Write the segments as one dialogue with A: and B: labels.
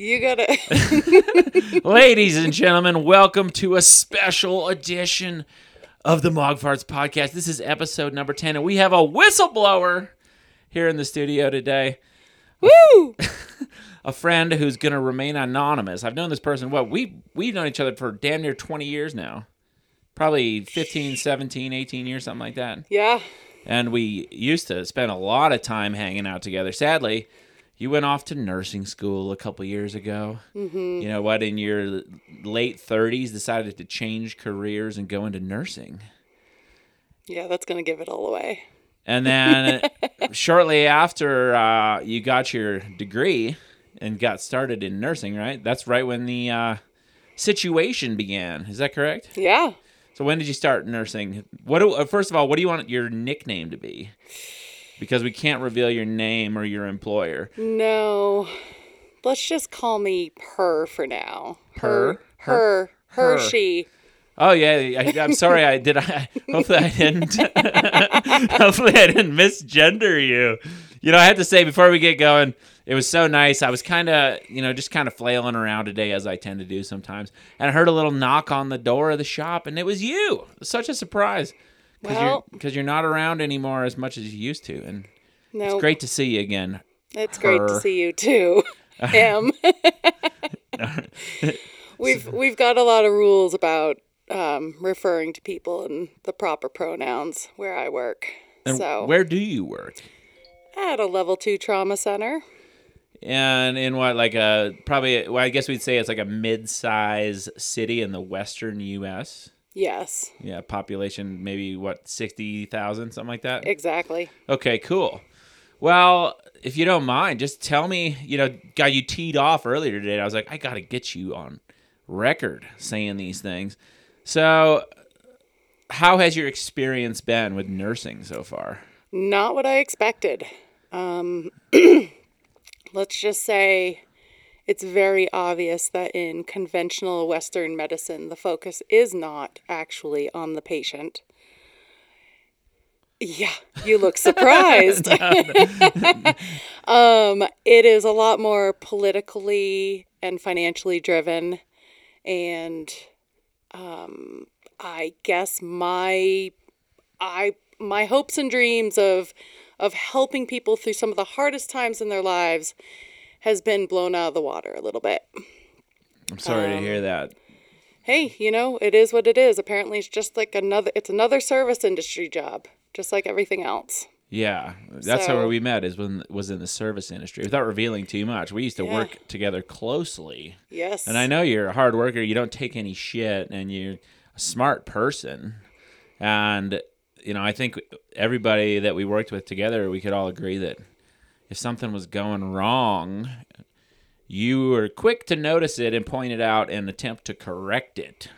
A: You got it.
B: Ladies and gentlemen, welcome to a special edition of the Mogfarts podcast. This is episode number 10, and we have a whistleblower here in the studio today.
A: Woo!
B: A friend who's going to remain anonymous. I've known this person, what, we, we've known each other for damn near 20 years now. Probably 15, 17, 18 years, something like that.
A: Yeah.
B: And we used to spend a lot of time hanging out together. Sadly, you went off to nursing school a couple years ago. Mm-hmm. You know what? In your late 30s, decided to change careers and go into nursing.
A: Yeah, that's gonna give it all away.
B: And then shortly after uh, you got your degree and got started in nursing, right? That's right when the uh, situation began. Is that correct?
A: Yeah.
B: So when did you start nursing? What? Do, uh, first of all, what do you want your nickname to be? Because we can't reveal your name or your employer.
A: No. Let's just call me her for now.
B: Her?
A: Her. Her. Her.
B: Her.
A: She.
B: Oh yeah, I, I'm sorry. I did. I hopefully I didn't. hopefully I didn't misgender you. You know, I have to say before we get going, it was so nice. I was kind of, you know, just kind of flailing around today as I tend to do sometimes, and I heard a little knock on the door of the shop, and it was you. Such a surprise because
A: Well-
B: you're because you're not around anymore as much as you used to, and
A: No.
B: it's great to see you again.
A: It's great to see you too. Him. we've we've got a lot of rules about um, referring to people in the proper pronouns where I work.
B: And
A: so
B: where do you work?
A: at a level two trauma center.
B: And in what, like a probably, well, I guess we'd say it's like a mid-size city in the western U.S.
A: Yes,
B: Yeah, population maybe what sixty thousand, something like that.
A: exactly.
B: Okay, cool. Well, if you don't mind, just tell me. You know, got you teed off earlier today. I was like, I got to get you on record saying these things. So, how has your experience been with nursing so far?
A: Not what I expected. Um, let's just say it's very obvious that in conventional Western medicine, the focus is not actually on the patient. Yeah, you look surprised. um, it is a lot more politically and financially driven. And um, I guess my I my hopes and dreams of of helping people through some of the hardest times in their lives has been blown out of the water a little bit.
B: I'm sorry to
A: Um,
B: hear that.
A: Hey, you know, it is what it is. Apparently it's just like another it's another service industry job, just like everything else.
B: Yeah, that's
A: So-
B: how we met. Is when was in the service industry. Without revealing too much, we used to
A: Yeah.
B: work together closely.
A: Yes.
B: And I know you're a hard worker. You don't take any shit, and you're a smart person. And you know, I think everybody that we worked with together, we could all agree that if something was going wrong, you were quick to notice it and point it out and attempt to correct it.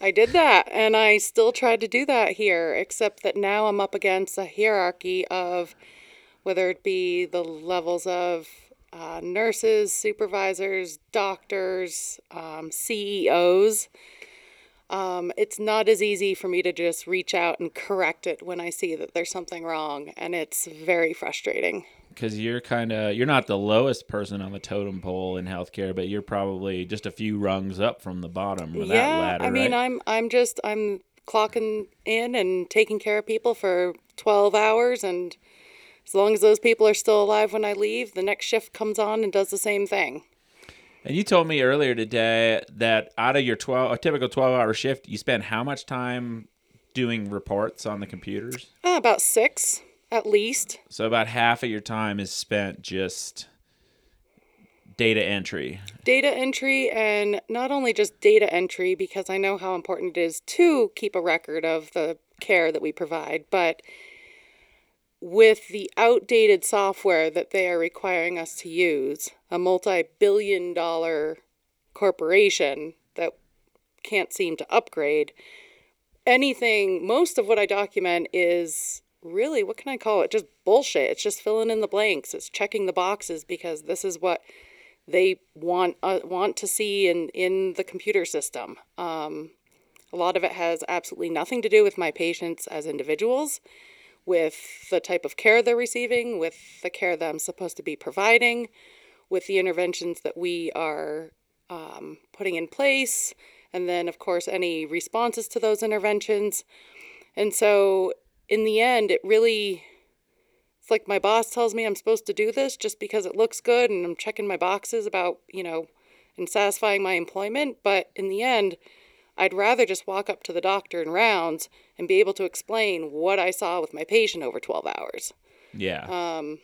A: I did that, and I still tried to do that here, except that now I'm up against a hierarchy of whether it be the levels of uh, nurses, supervisors, doctors, um, CEOs. Um, it's not as easy for me to just reach out and correct it when I see that there's something wrong, and it's very frustrating.
B: Because you're kind of you're not the lowest person on the totem pole in healthcare, but you're probably just a few rungs up from the bottom of that
A: yeah,
B: ladder,
A: I mean,
B: right?
A: I'm I'm just I'm clocking in and taking care of people for 12 hours and as long as those people are still alive when I leave, the next shift comes on and does the same thing.
B: And you told me earlier today that out of your 12 a typical 12 hour shift, you spend how much time doing reports on the computers?
A: Uh, about 6 at least.
B: So about half of your time is spent just data entry.
A: Data entry and not only just data entry because I know how important it is to keep a record of the care that we provide, but with the outdated software that they are requiring us to use, a multi billion dollar corporation that can't seem to upgrade, anything, most of what I document is really, what can I call it? Just bullshit. It's just filling in the blanks, it's checking the boxes because this is what they want uh, want to see in in the computer system. Um, a lot of it has absolutely nothing to do with my patients as individuals, with the type of care they're receiving, with the care that I'm supposed to be providing, with the interventions that we are um, putting in place, and then, of course, any responses to those interventions. And so, in the end, it really it's like my boss tells me I'm supposed to do this just because it looks good and I'm checking my boxes about, you know, and satisfying my employment. But in the end, I'd rather just walk up to the doctor in rounds and be able to explain what I saw with my patient over 12 hours.
B: Yeah.
A: Um,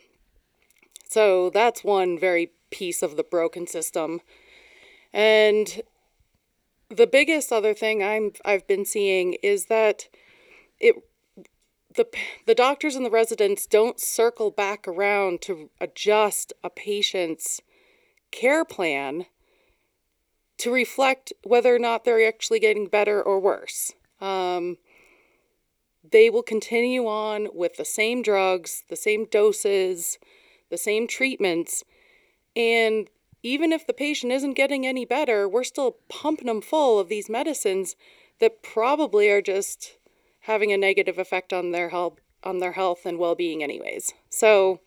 A: so that's one very piece of the broken system. And the biggest other thing I'm I've been seeing is that it the the doctors and the residents don't circle back around to adjust a patient's care plan to reflect whether or not they're actually getting better or worse. Um, they will continue on with the same drugs, the same doses, the same treatments, and even if the patient isn't getting any better, we're still pumping them full of these medicines that probably are just having a negative effect on their health on their health and well-being anyways. So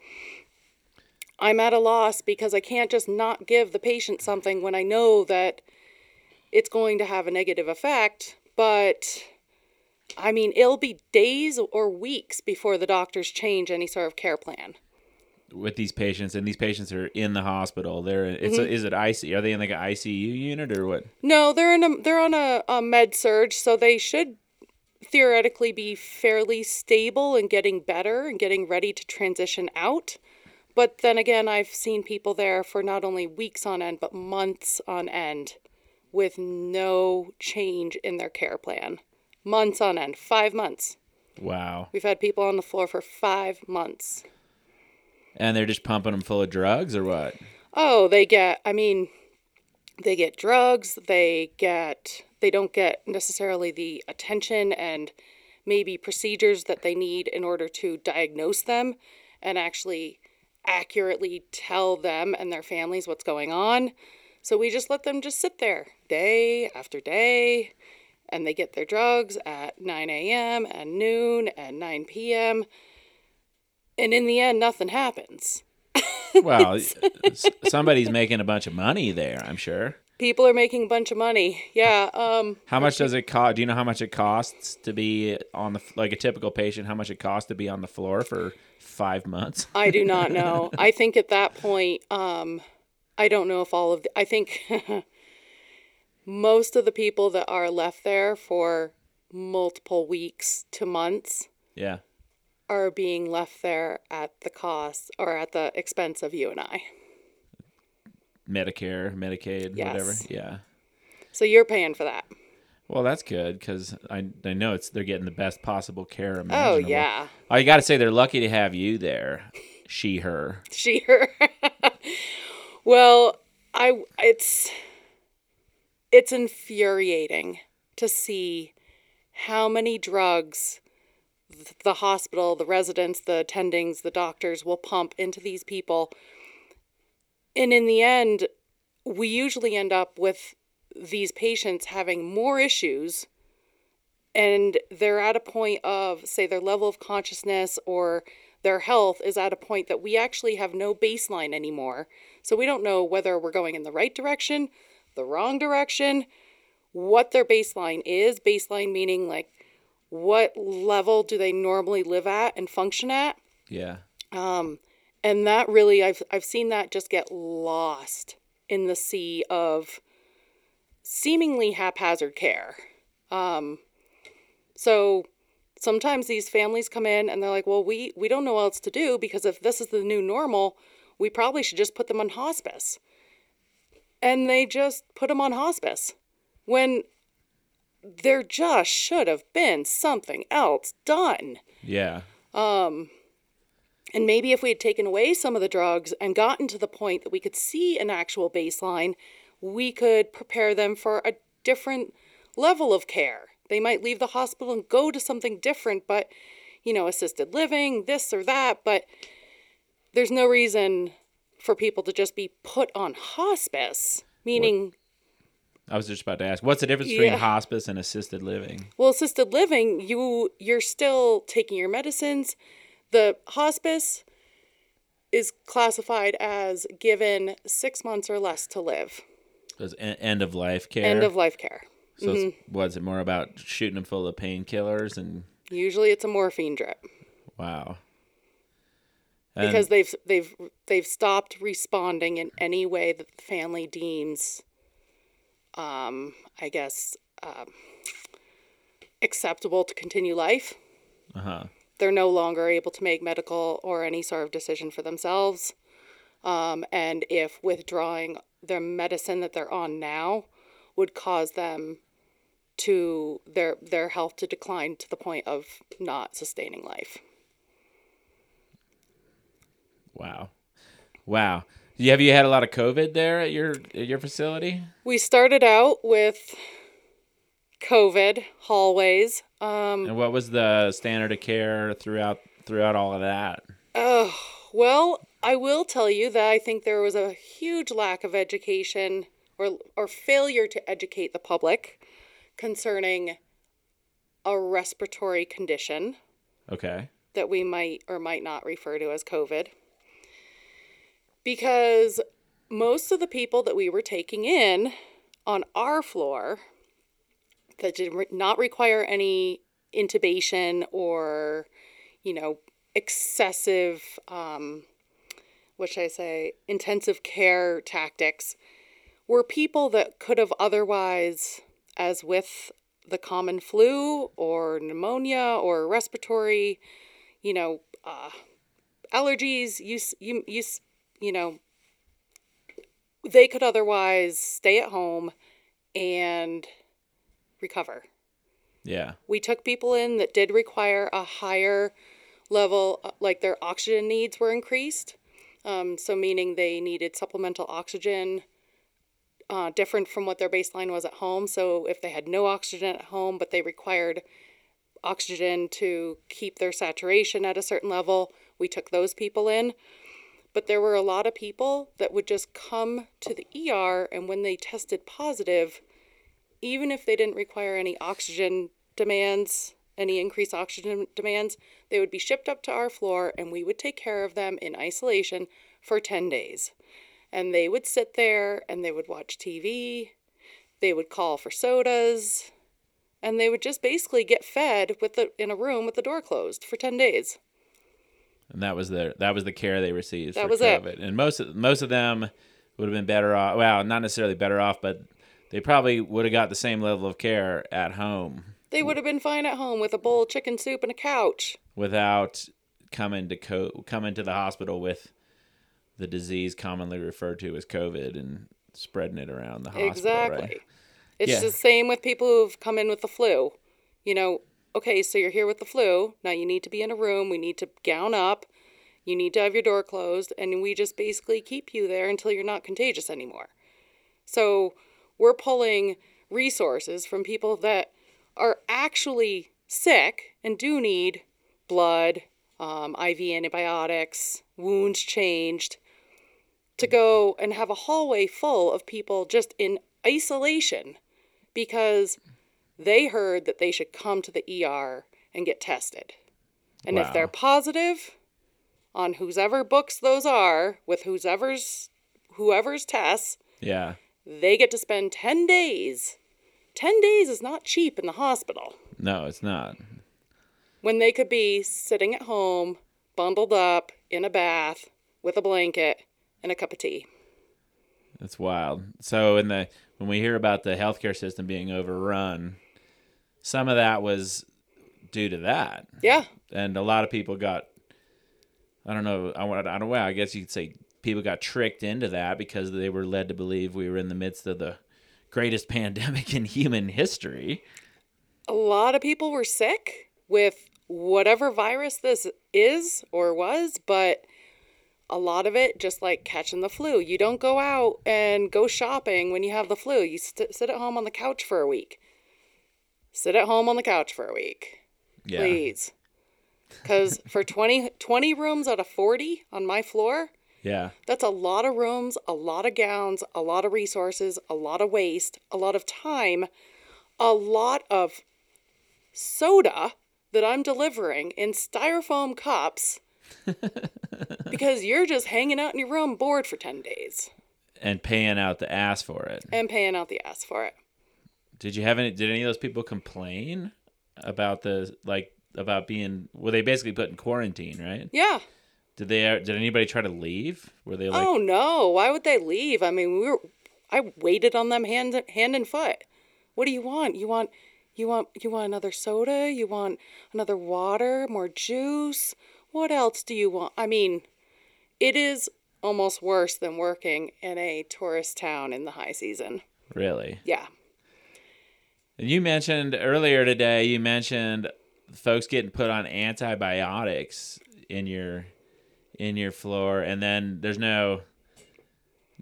A: I'm at a loss because I can't just not give the patient something when I know that it's going to have a negative effect, but I mean, it'll be days or weeks before the doctors change any sort of care plan.
B: With these patients, and these patients are in the hospital. They're it's a, mm-hmm. is it IC? Are they in like an ICU unit or what?
A: No, they're in a they're on a, a med surg, so they should theoretically be fairly stable and getting better and getting ready to transition out. But then again, I've seen people there for not only weeks on end, but months on end with no change in their care plan. Months on end, five months.
B: Wow.
A: We've had people on the floor for five months.
B: And they're just pumping them full of drugs or what?
A: Oh, they get, I mean, they get drugs, they get, they don't get necessarily the attention and maybe procedures that they need in order to diagnose them and actually accurately tell them and their families what's going on. So we just let them just sit there day after day and they get their drugs at 9 a.m. and noon and 9 p.m. And in the end, nothing happens.
B: Well, somebody's making a bunch of money there, I'm sure.
A: People are making a bunch of money. Yeah. Um,
B: How much does it cost? Do you know how much it costs to be on the like a typical patient? How much it costs to be on the floor for five months?
A: I do not know. I think at that point, um, I don't know if all of the, I think most of the people that are left there for multiple weeks to months
B: Yeah.
A: are being left there at the cost or at the expense of you and I.
B: Medicare, Medicaid, whatever. Yeah.
A: So you're paying for that.
B: Well, that's good because I I know it's they're getting the best possible care imaginable.
A: Oh yeah,
B: Oh, you got to say they're lucky to have you there. She, her.
A: she her. well, I it's it's infuriating to see how many drugs the hospital, the residents, the attendings, the doctors will pump into these people. And in the end, we usually end up with these patients having more issues and they're at a point of say their level of consciousness or their health is at a point that we actually have no baseline anymore. So we don't know whether we're going in the right direction the wrong direction what their baseline is. Baseline meaning like what level do they normally live at and function at?
B: Yeah.
A: um, and that really I've I've seen that just get lost in the sea of seemingly haphazard care. Um, so sometimes these families come in and they're like, "Well, we we don't know what else to do because if this is the new normal, we probably should just put them on hospice." And they just put them on hospice when there just should have been something else done.
B: Yeah.
A: And maybe if we had taken away some of the drugs and gotten to the point that we could see an actual baseline, we could prepare them for a different level of care. They might leave the hospital and go to something different, but, you know, assisted living, this or that. But there's no reason for people to just be put on hospice, meaning,
B: I was just about to ask, what's the difference between hospice and assisted living?
A: well, assisted living, you you're still taking your medicines. The hospice is classified as given six months or less to live.
B: It was en- end of life care.
A: End of life care.
B: so it's, was it more about shooting them full of painkillers and
A: Usually it's a morphine drip
B: wow? And-
A: because they've they've they've stopped responding in any way that the family deems um I guess um, acceptable to continue life.
B: uh-huh.
A: They're no longer able to make medical or any sort of decision for themselves. Um, and if withdrawing their medicine that they're on now would cause them to their their health to decline to the point of not sustaining life.
B: Wow. Wow. You- Have you had a lot of COVID there at your at your facility?
A: We started out with COVID hallways. Um,
B: And what was the standard of care throughout throughout all of that?
A: Oh, well, I will tell you that I think there was a huge lack of education or or failure to educate the public concerning a respiratory condition
B: Okay.
A: that we might or might not refer to as COVID. Because most of the people that we were taking in on our floor that did not require any intubation or, you know, excessive, um, what should I say, intensive care tactics were people that could have otherwise, as with the common flu or pneumonia or respiratory, you know, uh, allergies, you, you, you, you know, they could otherwise stay at home and recover.
B: Yeah.
A: We took people in that did require a higher level, uh, like their oxygen needs were increased. Um, so, meaning they needed supplemental oxygen uh, different from what their baseline was at home. So, if they had no oxygen at home, but they required oxygen to keep their saturation at a certain level, we took those people in. But there were a lot of people that would just come to the ER, and when they tested positive, even if they didn't require any oxygen demands, any increased oxygen demands, they would be shipped up to our floor and we would take care of them in isolation for 10 days. And they would sit there and they would watch TV, they would call for sodas, and they would just basically get fed with the in a room with the door closed for 10 days.
B: And that was the that was the care they received
A: That was it.
B: And most of, most of them would have been better off. Well, not necessarily better off, but they probably would have got the same level of care at home
A: They would have been fine at home with a bowl of chicken soup and a couch.
B: without coming to co- coming to the hospital with the disease commonly referred to as COVID and spreading it around the hospital.
A: Exactly.
B: Right?
A: It's
B: Yeah.
A: the same with people who've come in with the flu. You know, okay, so you're here with the flu. Now you need to be in a room. We need to gown up. You need to have your door closed. And we just basically keep you there until you're not contagious anymore. So we're pulling resources from people that are actually sick and do need blood, um, IV antibiotics, wounds changed, to go and have a hallway full of people just in isolation because they heard that they should come to the ER and get tested. And if they're positive on whoever books those are with whoever's whoever's tests,
B: Yeah.
A: They get to spend 10 days. 10 days is not cheap in the hospital
B: No, it's not.
A: when they could be sitting at home, bundled up in a bath with a blanket and a cup of tea.
B: That's wild. So in the when we hear about the healthcare system being overrun, some of that was due to that.
A: Yeah.
B: and a lot of people got i don't know i want i don't know i guess you could say people got tricked into that because they were led to believe we were in the midst of the greatest pandemic in human history
A: a lot of people were sick with whatever virus this is or was, but a lot of it just like catching the flu. You don't go out and go shopping when you have the flu. You st- sit at home on the couch for a week. Sit at home on the couch for a week,
B: yeah
A: please. Because for 20, 20 rooms out of 40 on my floor,
B: yeah
A: that's a lot of rooms, a lot of gowns, a lot of resources, a lot of waste, a lot of time, a lot of soda that I'm delivering in styrofoam cups because you're just hanging out in your room bored for 10 days
B: and paying out the ass for it.
A: and paying out the ass for it.
B: Did you have any? Did any of those people complain about the like about being? Were they basically put in quarantine? Right?
A: Yeah.
B: Did they? Did anybody try to leave? Were they like?
A: oh no, why would they leave? I mean, we were I waited on them hand hand and foot. What do you want? You want you want you want another soda? You want another water, more juice? What else do you want? I mean, it is almost worse than working in a tourist town in the high season.
B: Really?
A: Yeah.
B: And you mentioned earlier today. You mentioned folks getting put on antibiotics in your in your floor, and then there's no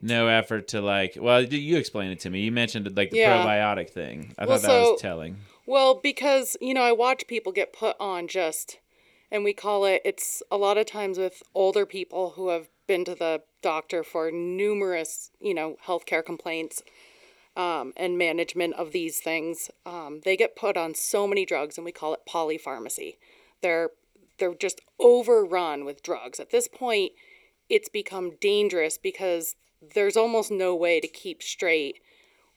B: no effort to like. Well, you explain it to me. You mentioned like the
A: Yeah.
B: probiotic thing. I
A: Well,
B: thought that was telling.
A: Well, because, you know, I watch people get put on just, and we call it, it's a lot of times with older people who have been to the doctor for numerous, you know, healthcare complaints um, and management of these things. Um, they get put on so many drugs, and we call it polypharmacy. They're they're just overrun with drugs. At this point, it's become dangerous because there's almost no way to keep straight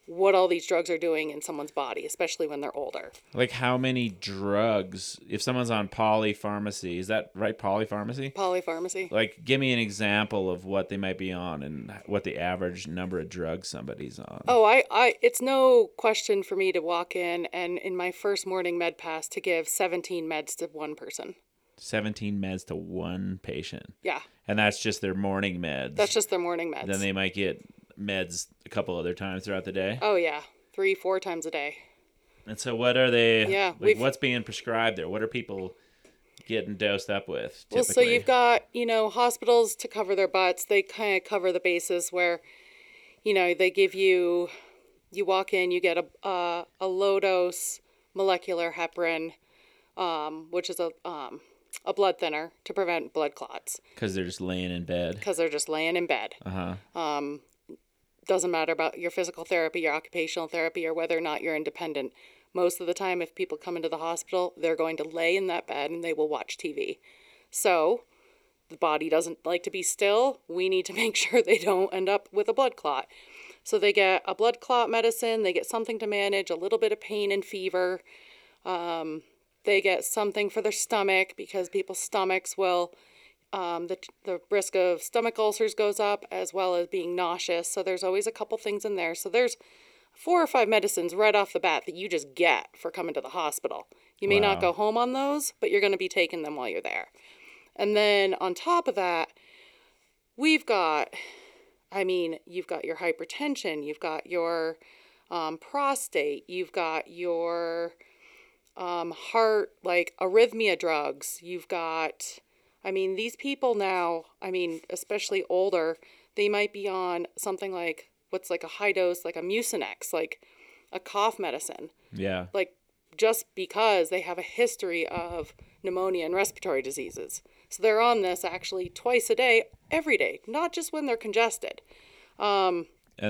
A: what all these drugs are doing in someone's body, especially when they're older.
B: Like how many drugs? If someone's on polypharmacy, is that right? Polypharmacy.
A: Polypharmacy.
B: Like, give me an example of what they might be on and what the average number of drugs somebody's on.
A: Oh, I, I, it's no question for me to walk in and in my first morning med pass to give 17 meds to one person.
B: 17 meds to one patient.
A: Yeah,
B: And that's just their morning meds.
A: that's just their morning meds.
B: then they might get meds a couple other times throughout the day.
A: oh yeah, three, four times a day.
B: And so, what are they?
A: Yeah,
B: like, what's being prescribed there? What are people getting dosed up with?
A: Well, so you've got, you know, hospitals to cover their butts. They kind of cover the bases where, you know, they give you, you walk in, you get a, a, a low dose molecular heparin, um, which is a, um, a blood thinner to prevent blood clots
B: because they're just laying in bed.
A: because they're just laying in bed.
B: Uh huh.
A: Um, doesn't matter about your physical therapy, your occupational therapy, or whether or not you're independent. Most of the time, if people come into the hospital, they're going to lay in that bed and they will watch TV. So, the body doesn't like to be still. We need to make sure they don't end up with a blood clot. So, they get a blood clot medicine, they get something to manage a little bit of pain and fever. Um, they get something for their stomach because people's stomachs will um, the, the risk of stomach ulcers goes up as well as being nauseous. So there's always a couple things in there. So there's four or five medicines right off the bat that you just get for coming to the hospital. You may not go home on those, but you're going to be taking them while you're there. And then on top of that, we've got, I mean, you've got your hypertension, you've got your um, prostate, you've got your um, heart, like arrhythmia drugs, you've got I mean, these people now, I mean, especially older, they might be on something like what's like a high dose, like a Mucinex, like a cough medicine,
B: Yeah.
A: like just because they have a history of pneumonia and respiratory diseases. So they're on this actually twice a day, every day, not just when they're congested.
B: And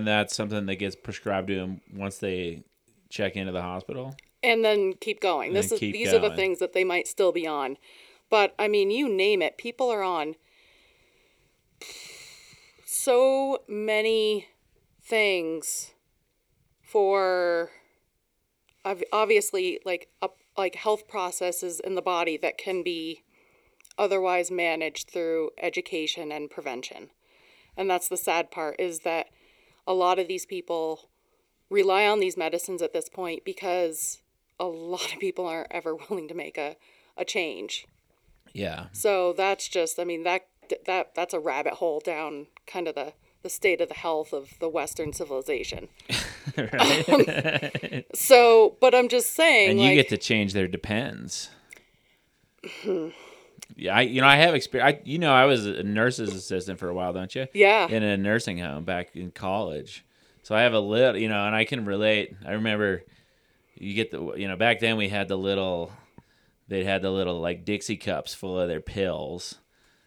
B: that's something that gets prescribed to them once they check into the hospital.
A: And then keep going. This is these are the things that they might still be on. But I mean, you name it, people are on so many things for obviously like up like health processes in the body that can be otherwise managed through education and prevention. And that's the sad part is that a lot of these people rely on these medicines at this point because a lot of people aren't ever willing to make a, a change.
B: Yeah.
A: So that's just, I mean, that that that's a rabbit hole down kind of the the state of the health of the Western civilization.
B: right.
A: Um, so, but I'm just saying,
B: and you
A: like,
B: get to change their depends. Hmm. yeah, I you know I have experience. I, you know I was a nurse's assistant for a while, don't you?
A: yeah,
B: In a nursing home back in college, so I have a little, you know, and I can relate. I remember you get the, you know, back then we had the little, they had the little like Dixie cups full of their pills.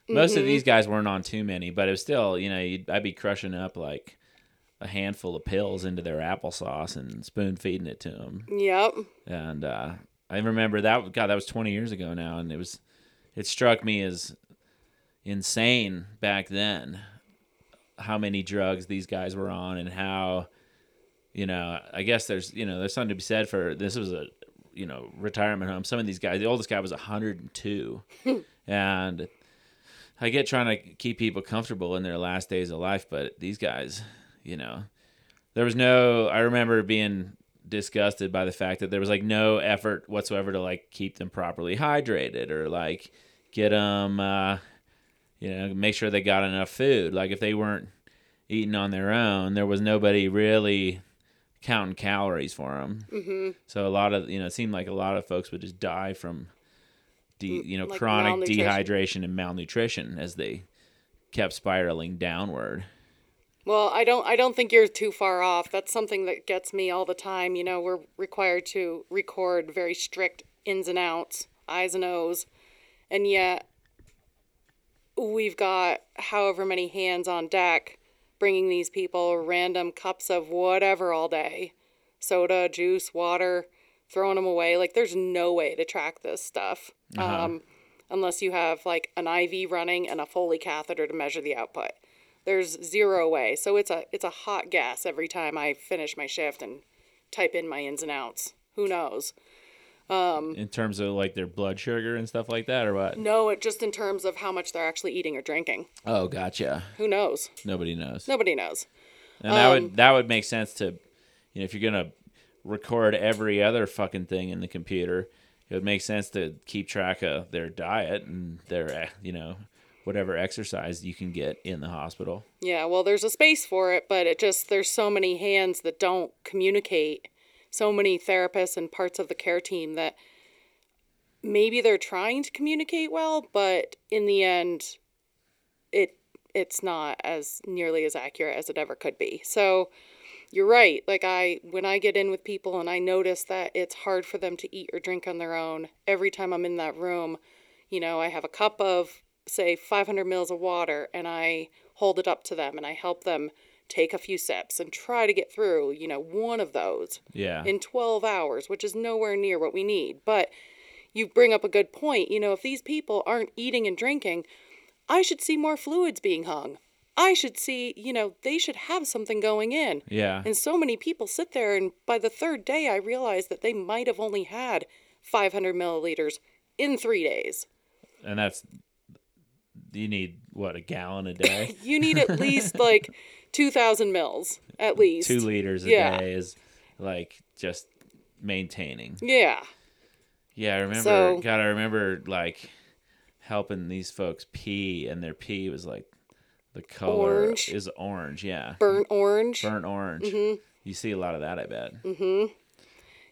B: Most
A: Mm-hmm.
B: of these guys weren't on too many, but it was still, you know, you'd, I'd be crushing up like a handful of pills into their applesauce and spoon feeding it to them
A: yep,
B: and uh, I remember that. God, that was 20 years ago now, and it was, it struck me as, insane back then how many drugs these guys were on and how you know i guess there's you know there's something to be said for this was a you know retirement home. Some of these guys the oldest guy was 102 and i get trying to keep people comfortable in their last days of life but these guys you know there was no i remember being disgusted by the fact that there was like no effort whatsoever to like keep them properly hydrated or like get them uh you know make sure they got enough food. Like if they weren't eating on their own there was nobody really counting calories for them
A: Mm-hmm.
B: so a lot of you know it seemed like a lot of folks would just die from de- you know
A: like
B: chronic dehydration and malnutrition as they kept spiraling downward
A: Well, I don't I don't think you're too far off. That's something that gets me all the time. You know, we're required to record very strict ins and outs, I's and O's. And yet we've got however many hands on deck bringing these people random cups of whatever all day. Soda, juice, water, throwing them away. Like there's no way to track this stuff.
B: Uh-huh.
A: Um unless you have like an IV running and a Foley catheter to measure the output. There's zero way. So it's a it's a hot guess every time I finish my shift and type in my ins and outs. Who knows?
B: In terms of like their blood sugar and stuff like that or what
A: No, it just in terms of how much they're actually eating or drinking.
B: oh gotcha
A: Who knows?
B: nobody knows
A: Nobody knows.
B: And that
A: Um,
B: would that would make sense to, you know, if you're gonna record every other fucking thing in the computer, it would make sense to keep track of their diet and their, you know, whatever exercise you can get in the hospital.
A: Yeah, well, there's a space for it, but it just there's so many hands that don't communicate. So many therapists and parts of the care team that maybe they're trying to communicate well, but in the end it it's not as nearly as accurate as it ever could be. So you're right. Like I when I get in with people and I notice that it's hard for them to eat or drink on their own, every time I'm in that room, you know, I have a cup of say 500 mils of water and I hold it up to them and I help them take a few sips and try to get through, you know, one of those
B: Yeah.
A: in 12 hours, which is nowhere near what we need. But you bring up a good point. You know, if these people aren't eating and drinking, I should see more fluids being hung. I should see, you know, they should have something going in.
B: yeah.
A: And so many people sit there, and by the third day, I realize that they might have only had 500 milliliters in three days.
B: And that's you need what a gallon a day,
A: You need at least like 2,000 mils, at least.
B: two liters a
A: Yeah.
B: day is like just maintaining.
A: Yeah.
B: Yeah, I remember.
A: So-
B: God, I remember like helping these folks pee, and their pee was like the color
A: Orange.
B: is orange. Yeah,
A: Burnt orange.
B: burnt orange.
A: Mm-hmm.
B: You see a lot of that, I bet. Mm-hmm.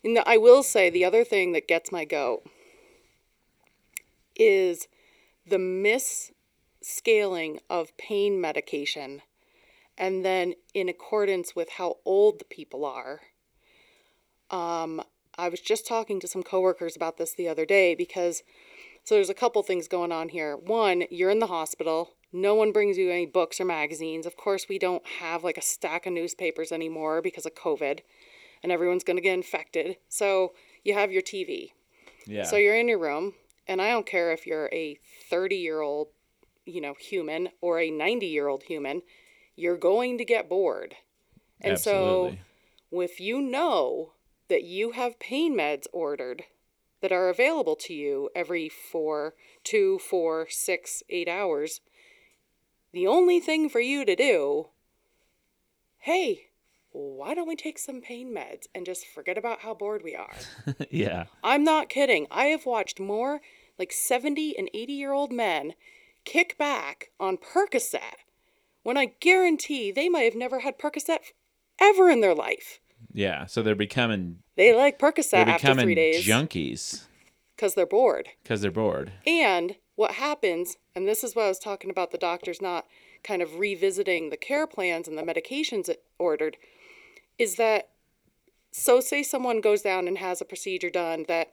A: And the, I will say the other thing that gets my goat is the misscaling of pain medication and then in accordance with how old the people are. Um, I was just talking to some coworkers about this the other day because so there's a couple things going on here. One, you're in the hospital. No one brings you any books or magazines. Of course, we don't have like a stack of newspapers anymore because of COVID and everyone's going to get infected. So you have your TV.
B: Yeah.
A: So you're in your room, and I don't care if you're a 30 year old, you know, human or a 90 year old human, you're going to get bored. And
B: Absolutely.
A: so if you know that you have pain meds ordered that are available to you every four, two, four, six, eight hours, the only thing for you to do, hey, why don't we take some pain meds and just forget about how bored we are?
B: yeah.
A: I'm not kidding. I have watched more like 70 and 80 year old men kick back on Percocet when I guarantee they might have never had Percocet ever in their life.
B: Yeah. So they're becoming
A: They like Percocet
B: they're
A: after
B: becoming
A: three days
B: junkies
A: because they're bored.
B: because they're bored.
A: And what happens, and this is what I was talking about the doctors not kind of revisiting the care plans and the medications it ordered, is that so say someone goes down and has a procedure done that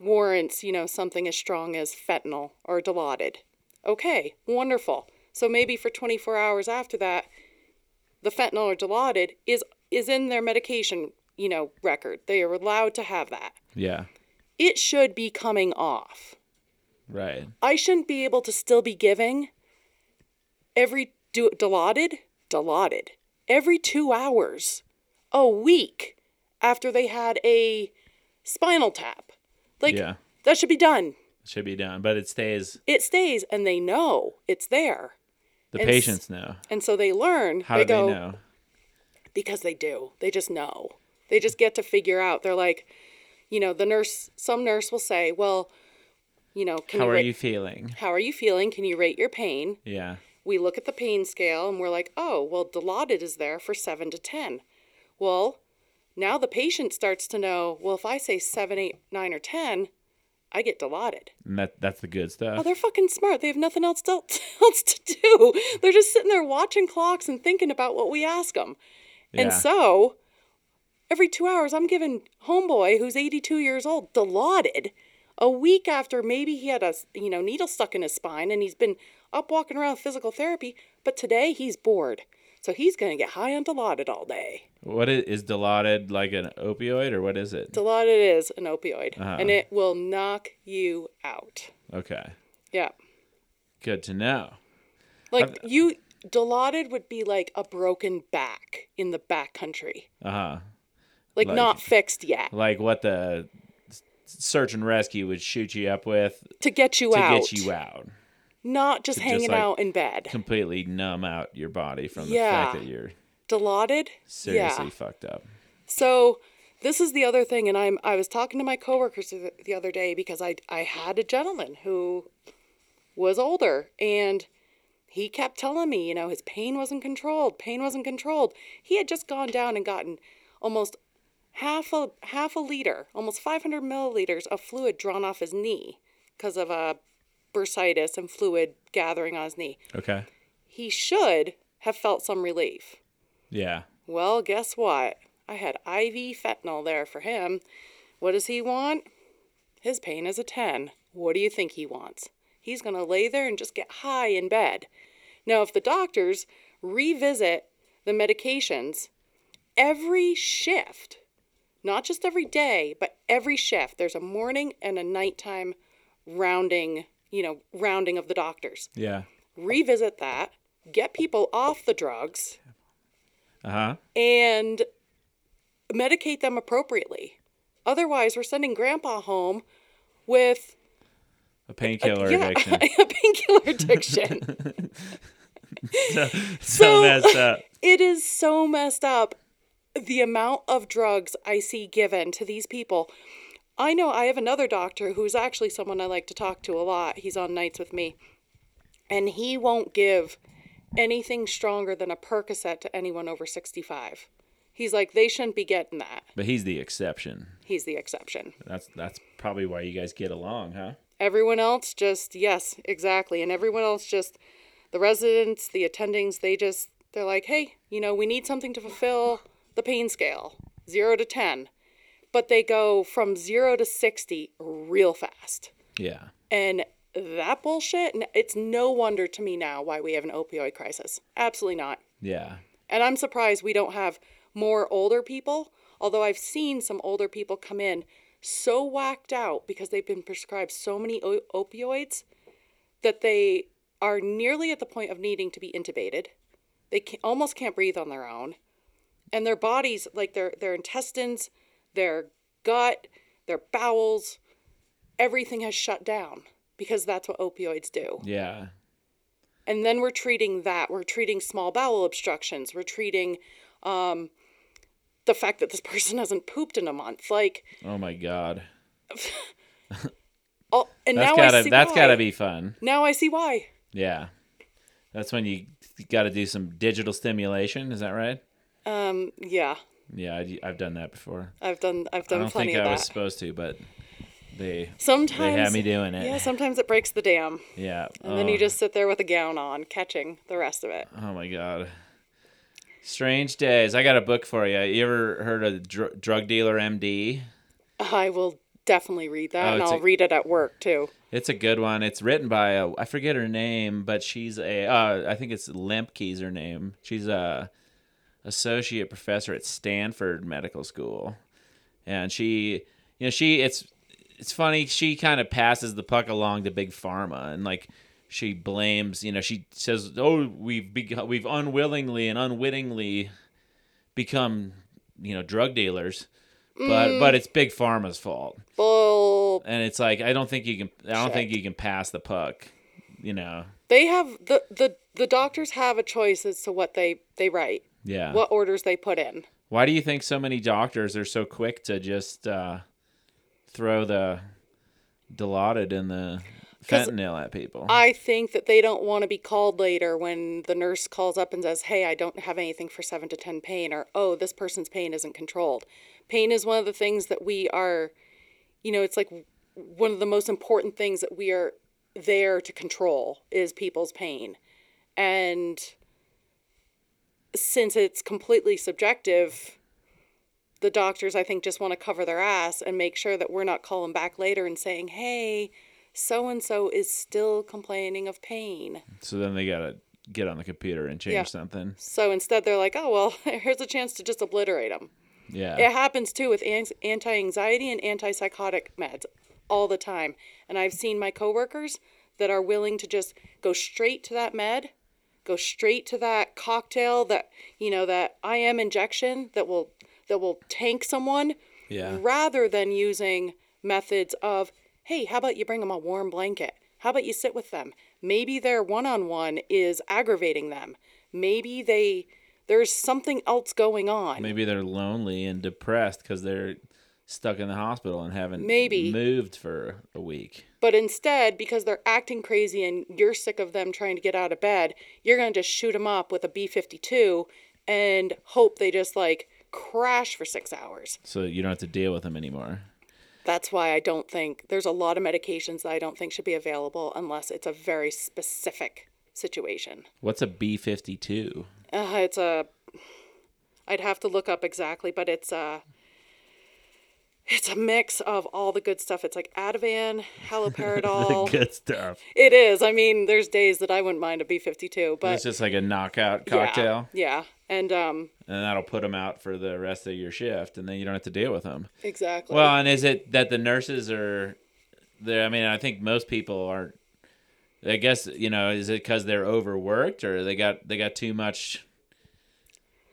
A: warrants, you know, something as strong as fentanyl or Dilaudid. Okay, wonderful. So maybe for 24 hours after that, the fentanyl or Dilaudid is is in their medication, you know, record. They are allowed to have that.
B: Yeah.
A: It should be coming off.
B: Right.
A: I shouldn't be able to still be giving every do Dilaudid, Dilaudid, every two hours, a week after they had a spinal tap. Like
B: Yeah.
A: that should be done.
B: Should be done, but it stays.
A: It stays, and they know it's there,
B: The
A: And s-
B: patients know.
A: and so they learn.
B: How
A: they
B: do
A: go
B: they know?
A: because they do. They just know. They just get to figure out. They're like, you know, the nurse. Some nurse will say, "Well, you know, can
B: How
A: you
B: are
A: rate-
B: you feeling?
A: how are you feeling? Can you rate your pain?"
B: Yeah.
A: we look at the pain scale and we're like, oh, well, Dilaudid is there for seven to 10. Well, now the patient starts to know, well, if I say seven, eight, nine, or 10, I get Dilaudid.
B: And that that's the good stuff.
A: Oh, they're fucking smart. They have nothing else to, else to do. They're just sitting there watching clocks and thinking about what we ask them. And so every two hours, I'm giving Homeboy, who's 82 years old, Dilaudid a week after maybe he had a you know needle stuck in his spine and he's been up walking around with physical therapy, but today he's bored. So he's going to get high on Dilaudid all day.
B: What is, is Dilaudid like an opioid or what is it?
A: Dilaudid is an opioid
B: Uh-huh.
A: and it will knock you out.
B: Okay.
A: Yeah.
B: Good to know.
A: Like you Dilaudid would be like a broken back in the back country.
B: Uh huh.
A: Like,
B: Like-
A: not fixed yet.
B: Like what the search and rescue would shoot you up with
A: To get you
B: to
A: out.
B: To get you out.
A: Not just
B: To just,
A: hanging
B: like,
A: out in bed.
B: Completely numb out your body from the
A: Yeah.
B: fact that you're
A: Dilaudid?
B: seriously
A: Yeah.
B: fucked up.
A: So this is the other thing, and I'm I was talking to my coworkers the the other day because I I had a gentleman who was older and he kept telling me, you know, his pain wasn't controlled, pain wasn't controlled. He had just gone down and gotten almost half a half a liter, almost 500 milliliters of fluid drawn off his knee because of a bursitis and fluid gathering on his knee.
B: Okay.
A: He should have felt some relief.
B: Yeah.
A: Well, guess what? I had IV fentanyl there for him. What does he want? His pain is a 10. What do you think he wants? He's going to lay there and just get high in bed. Now, if the doctors revisit the medications every shift, not just every day, but every shift, there's a morning and a nighttime rounding, you know, rounding of the doctors.
B: Yeah.
A: Revisit that, get people off the drugs,
B: Uh huh.
A: and medicate them appropriately. Otherwise, we're sending grandpa home with
B: A painkiller
A: yeah,
B: addiction.
A: a painkiller addiction.
B: so
A: So-
B: messed up.
A: it is so messed up the amount of drugs I see given to these people. I know I have another doctor who's actually someone I like to talk to a lot. He's on nights with me. And he won't give anything stronger than a Percocet to anyone over 65. He's like, they shouldn't be getting that.
B: But he's the exception.
A: He's the exception.
B: That's that's probably why you guys get along, huh?
A: Everyone else just, yes, exactly. And everyone else just, the residents, the attendings, they just, they're like, hey, you know, we need something to fulfill the pain scale, zero to 10. But they go from zero to 60 real fast.
B: Yeah.
A: And that bullshit, it's no wonder to me now why we have an opioid crisis. Absolutely not.
B: Yeah.
A: And I'm surprised we don't have more older people, although I've seen some older people come in so whacked out because they've been prescribed so many o- opioids that they are nearly at the point of needing to be intubated. They can, almost can't breathe on their own. And their bodies, like their, their intestines, their gut, their bowels, everything has shut down because that's what opioids do.
B: Yeah.
A: And then we're treating that. We're treating small bowel obstructions. We're treating um, the fact that this person hasn't pooped in a month. Like,
B: Oh my god.
A: oh, and
B: That's
A: now I
B: gotta
A: see
B: that's
A: why.
B: gotta be fun.
A: Now I see why.
B: Yeah. That's when you got to do some digital stimulation. Is that right?
A: Um, yeah,
B: Yeah, I, have done that before.
A: I've done. I've done.
B: I don't
A: plenty
B: think
A: of
B: I
A: that.
B: was supposed to, but they
A: sometimes
B: they had me doing it.
A: Yeah, sometimes it breaks the dam,
B: Yeah.
A: and then
B: oh,
A: you just sit there with a gown on, catching the rest of it.
B: Oh my god. Strange days. I got a book for you. You ever heard of Dr- Drug Dealer MD?
A: I will definitely read that,
B: Oh,
A: and I'll
B: a-
A: read it at work too.
B: It's a good one. It's written by a, I forget her name, but she's a uh, I think it's Lembke's her name. She's a associate professor at Stanford Medical School, and she, you know, she it's it's funny. She kind of passes the puck along to big pharma, and like she blames. You know, she says, "Oh, we've become, we've unwillingly and unwittingly become, you know, drug dealers." But mm. but it's big pharma's fault,
A: Bull.
B: and it's like I don't think you can. I don't
A: Shit.
B: think you can pass the puck. You know.
A: They have the, the the doctors have a choice as to what they they write,
B: Yeah.
A: what orders they put in.
B: Why do you think so many doctors are so quick to just uh, throw the Dilaudid and the fentanyl at people?
A: I think that they don't want to be called later when the nurse calls up and says, "Hey, I don't have anything for 7 to 10 pain," or "Oh, this person's pain isn't controlled." Pain is one of the things that we are you know, it's like one of the most important things that we are there to control is people's pain. And since it's completely subjective, the doctors I think just want to cover their ass and make sure that we're not calling back later and saying, "Hey, so and so is still complaining of pain."
B: so then they gotta get on the computer and change
A: Yeah.
B: something.
A: So instead they're like, "Oh, well, here's a chance to just obliterate them."
B: Yeah.
A: It happens too with anti-anxiety and antipsychotic meds all the time. And I've seen my coworkers that are willing to just go straight to that med, go straight to that cocktail that, you know, that IM injection that will that will tank someone
B: Yeah.
A: rather than using methods of, "Hey, how about you bring them a warm blanket? How about you sit with them? Maybe their one-on-one is aggravating them. Maybe they there's something else going on."
B: Maybe they're lonely and depressed because they're stuck in the hospital and haven't
A: Maybe.
B: moved for a week.
A: But instead, because they're acting crazy and you're sick of them trying to get out of bed, you're going to just shoot them up with a B 52 and hope they just like crash for six hours.
B: So you don't have to deal with them anymore.
A: That's why I don't think there's a lot of medications that I don't think should be available unless it's a very specific situation.
B: What's a B fifty two?
A: Uh, it's a, I'd have to look up exactly, but it's a, it's a mix of all the good stuff. It's like Ativan, haloperidol.
B: Good stuff.
A: It is. I mean, there's days that I wouldn't mind a B fifty two, but
B: it's just like a knockout cocktail.
A: yeah, Yeah, and um,
B: and that'll put them out for the rest of your shift, and then you don't have to deal with them.
A: exactly.
B: Well, and is it that the nurses are there? I mean, I think most people aren't. I guess you know, is it because they're overworked or they got they got too much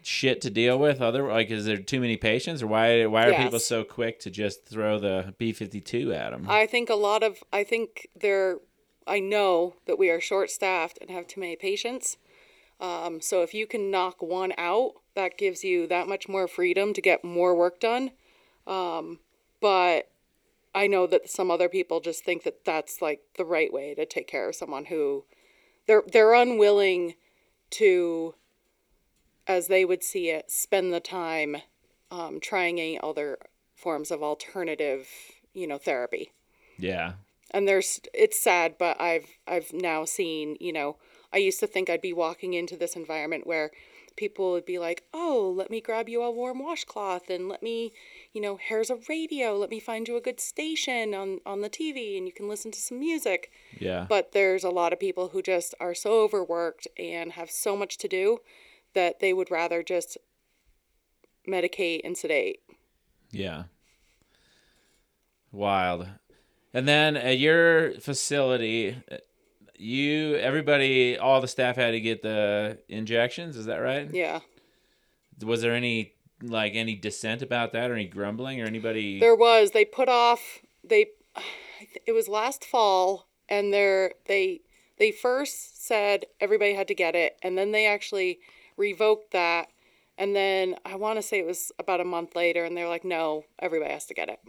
B: shit to deal with? Other like, is there too many patients, or why why are people so quick to just throw the B fifty two at them?
A: I think a lot of I think there. I know that we are short staffed and have too many patients. Um, so if you can knock one out, that gives you that much more freedom to get more work done. Um, but I know that some other people just think that that's like the right way to take care of someone who they're they're unwilling to, as they would see it, spend the time um, trying any other forms of alternative, you know, therapy.
B: Yeah,
A: and there's it's sad but i've i've now seen you know i used to think i'd be walking into this environment where people would be like oh let me grab you a warm washcloth and let me you know here's a radio let me find you a good station on on the tv and you can listen to some music.
B: Yeah,
A: but there's a lot of people who just are so overworked and have so much to do that they would rather just medicate and sedate
B: yeah. Wild. And then at your facility, you everybody, all the staff had to get the injections. Is that right?
A: yeah
B: Was there any like any dissent about that, or any grumbling, or anybody?
A: There was. They put off. They. It was last fall, and they're they they first said everybody had to get it, and then they actually revoked that, and then I want to say it was about a month later, and they're like, no, everybody has to get it,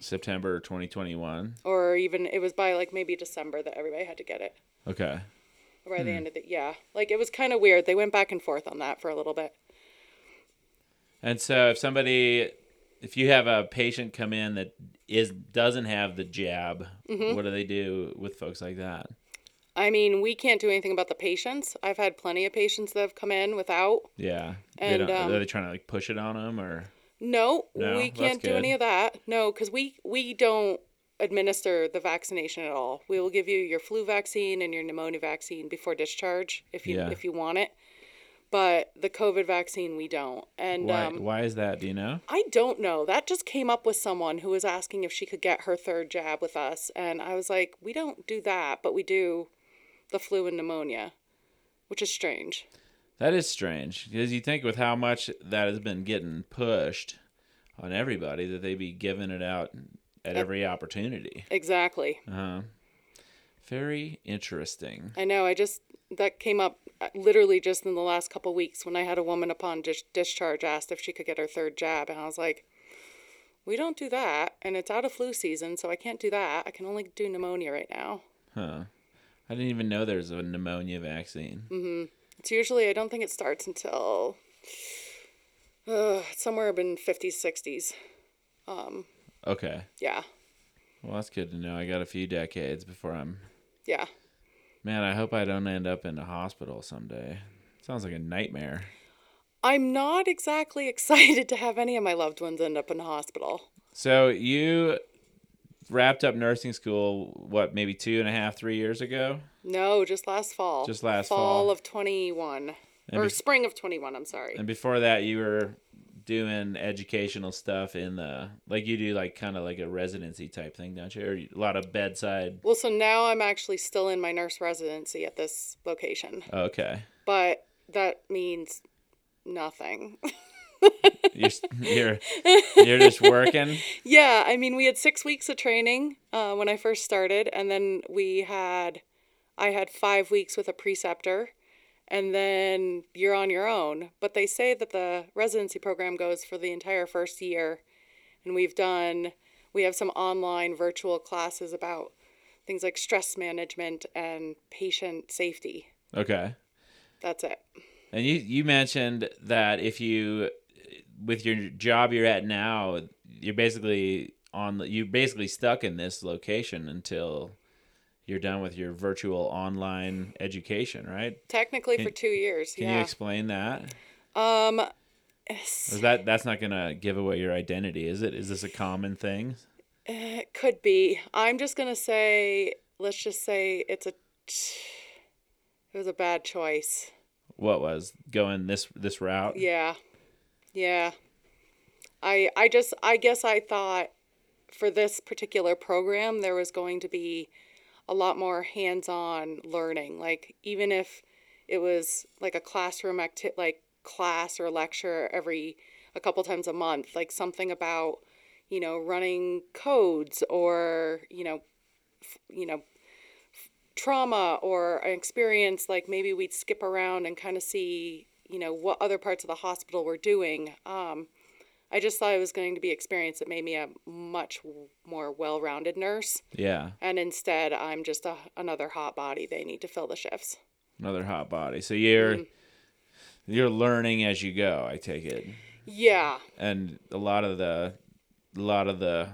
B: September 2021.
A: or even it was by like maybe December that everybody had to get it.
B: Okay.
A: Or by the end of the yeah, like it was kind of weird. They went back and forth on that for a little bit.
B: And so if somebody if you have a patient come in that is doesn't have the jab,
A: Mm-hmm.
B: what do they do with folks like that?
A: I mean, we can't do anything about the patients. I've had plenty of patients that have come in without
B: Yeah.
A: And,
B: they
A: um,
B: are they trying to like push it on them or
A: No,
B: No,
A: we can't do any of that. No, because we we don't administer the vaccination at all. We will give you your flu vaccine and your pneumonia vaccine before discharge if you
B: Yeah.
A: if you want it. But the COVID vaccine we don't. And
B: why
A: um,
B: why is that? Do you know?
A: I don't know. That just came up with someone who was asking if she could get her third jab with us, and I was like, we don't do that, but we do the flu and pneumonia, which is strange.
B: That is strange because you think with how much that has been getting pushed on everybody that they'd be giving it out at every opportunity.
A: Exactly.
B: Uh-huh. Very interesting.
A: I know. I just that came up uh, literally just in the last couple weeks when I had a woman upon dis- discharge asked if she could get her third jab, and I was like, "We don't do that, and it's out of flu season, so I can't do that. I can only do pneumonia right now."
B: Huh. I didn't even know there's a pneumonia vaccine. Mhm.
A: It's usually I don't think it starts until uh, somewhere in fifties, sixties.
B: Okay.
A: Yeah,
B: Well, that's good to know. I got a few decades before I'm.
A: yeah.
B: Man, I hope I don't end up in a hospital someday. Sounds like a nightmare.
A: I'm not exactly excited to have any of my loved ones end up in the hospital.
B: So you wrapped up nursing school, what, maybe two and a half, three years ago?
A: No, just last fall.
B: Just last
A: fall.
B: fall.
A: of 21.
B: And
A: or
B: bef-
A: spring of 21, I'm sorry.
B: And before that, you were doing educational stuff in the, like you do, like kind of like a residency type thing, don't you? Or a lot of bedside.
A: Well, so now I'm actually still in my nurse residency at this location,
B: Okay.
A: but that means nothing.
B: You're, you're, you're just working.
A: yeah, I mean, we had six weeks of training uh, when I first started, and then we had, I had five weeks with a preceptor, and then you're on your own. But they say that the residency program goes for the entire first year, and we've done, we have some online virtual classes about things like stress management and patient safety.
B: Okay.
A: That's it.
B: And you you mentioned that if you with your job you're at now, you're basically on you're basically stuck in this location until you're done with your virtual online education, right?
A: Technically
B: Can-
A: for two years.
B: Can
A: yeah.
B: you explain that?
A: um,
B: Is that that's not going to give away your identity, is it? Is this a common thing?
A: It could be. I'm just gonna say, let's just say it's a, it was a bad choice.
B: What was going this this route?
A: Yeah, yeah. I I just I guess I thought for this particular program there was going to be a lot more hands-on learning. Like even if it was like a classroom acti- like class or lecture every a couple times a month, like something about you know running codes or you know f- you know trauma or an experience like maybe we'd skip around and kind of see you know what other parts of the hospital were doing um, i just thought it was going to be experience that made me a much more well-rounded nurse
B: Yeah,
A: and instead i'm just a, another hot body they need to fill the shifts
B: another hot body. So you're
A: Mm-hmm.
B: you're learning as you go, I take it.
A: yeah
B: and a lot of the a lot of the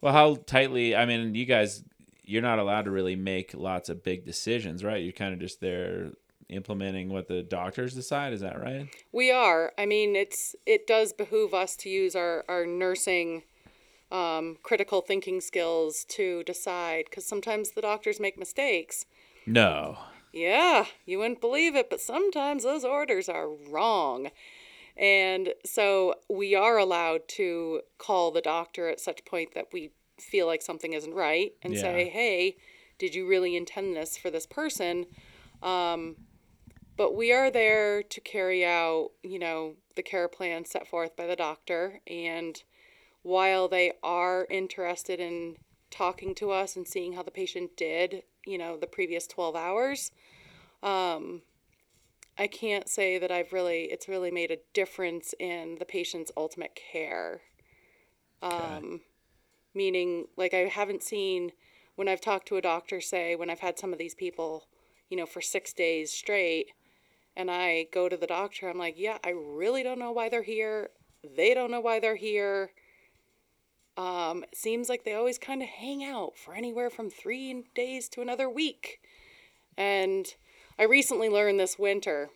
B: well how tightly i mean you guys you're not allowed to really make lots of big decisions right you're kind of just there implementing what the doctors decide is that right
A: We are. I mean, it's it does behoove us to use our our nursing um, critical thinking skills to decide because sometimes the doctors make mistakes.
B: no
A: Yeah, you wouldn't believe it, but sometimes those orders are wrong. And so we are allowed to call the doctor at such point that we feel like something isn't right and
B: Yeah.
A: say, hey, did you really intend this for this person? Um, but we are there to carry out, you know, the care plan set forth by the doctor. And while they are interested in talking to us and seeing how the patient did, you know, the previous 12 hours, um, I can't say that I've really, it's really made a difference in the patient's ultimate care. Um, meaning, like, I haven't seen, when I've talked to a doctor, say, when I've had some of these people, you know, for six days straight, and I go to the doctor, I'm like, yeah, I really don't know why they're here. They don't know why they're here. Um, it seems like they always kind of hang out for anywhere from three days to another week. And I recently learned this winter,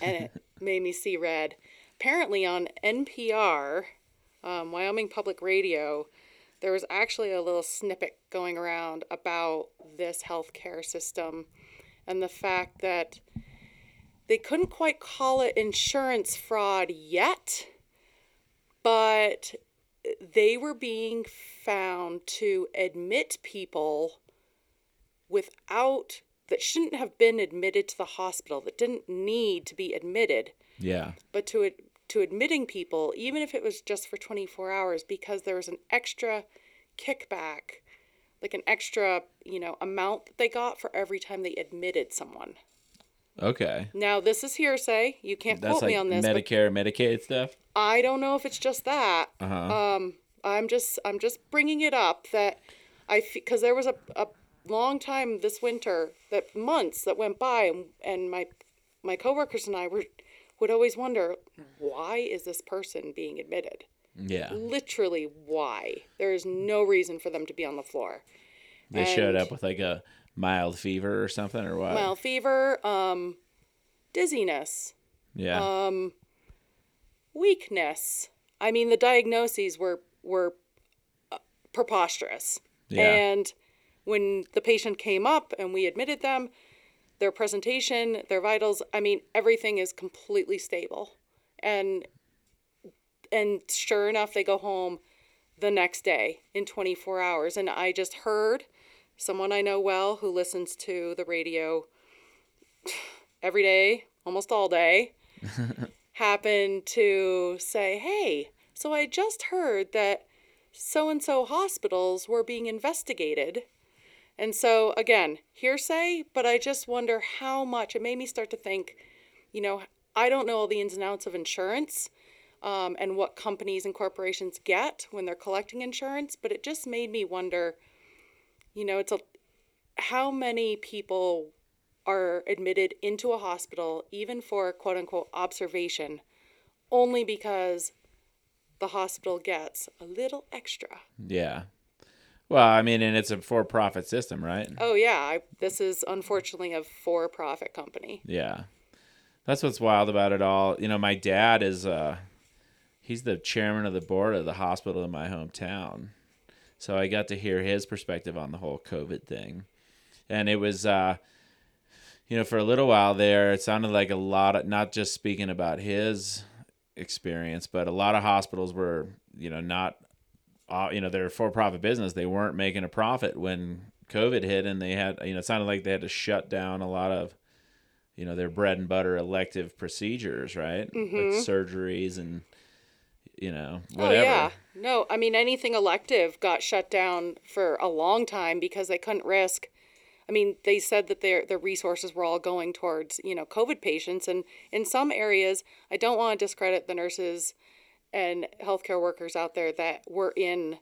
A: and it made me see red. Apparently, on NPR, um, Wyoming Public Radio, there was actually a little snippet going around about this healthcare system and the fact that they couldn't quite call it insurance fraud yet, but they were being found to admit people without that shouldn't have been admitted to the hospital, that didn't need to be admitted,
B: Yeah.
A: but to to admitting people, even if it was just for 24 hours, because there was an extra kickback, like an extra, you know, amount that they got for every time they admitted someone.
B: Okay.
A: Now, this is hearsay. You can't
B: That's
A: quote
B: like
A: me on this,
B: Medicare, Medicaid stuff.
A: I don't know if it's just that.
B: Uh huh.
A: Um, I'm just I'm just bringing it up that I because there was a, a long time this winter that months that went by and, and my my coworkers and I were would always wonder why is this person being admitted?
B: yeah.
A: Literally why? There is no reason for them to be on the floor.
B: They showed up with like a mild fever or something or what?
A: Mild fever, um, dizziness,
B: yeah.
A: um, weakness. I mean, the diagnoses were were uh, preposterous.
B: Yeah.
A: And when the patient came up and we admitted them, their presentation, their vitals, I mean, everything is completely stable. And and sure enough, they go home the next day in 24 hours. And I just heard someone I know well who listens to the radio every day, almost all day, happened to say, Hey, so I just heard that so and so hospitals were being investigated. And so, again, hearsay, but I just wonder how much it made me start to think, you know, I don't know all the ins and outs of insurance um, and what companies and corporations get when they're collecting insurance, but it just made me wonder, you know, it's a how many people are admitted into a hospital, even for quote unquote observation, only because the hospital gets a little extra.
B: yeah. Well, I mean, and it's a for-profit system, right?
A: Oh, yeah, I, this is unfortunately a for profit company.
B: Yeah. That's what's wild about it all. You know, my dad is uh he's the chairman of the board of the hospital in my hometown. So I got to hear his perspective on the whole COVID thing. And it was uh you know, for a little while there, it sounded like a lot of not just speaking about his experience, but a lot of hospitals were, you know, not uh, you know, they're a for-profit business. They weren't making a profit when COVID hit and they had, you know, it sounded like they had to shut down a lot of you know their bread and butter elective procedures, right? Like surgeries and you know whatever.
A: Oh, yeah. No, I mean, anything elective got shut down for a long time because they couldn't risk. I mean, they said that their their resources were all going towards you know COVID patients, and in some areas, I don't want to discredit the nurses and healthcare workers out there that were in,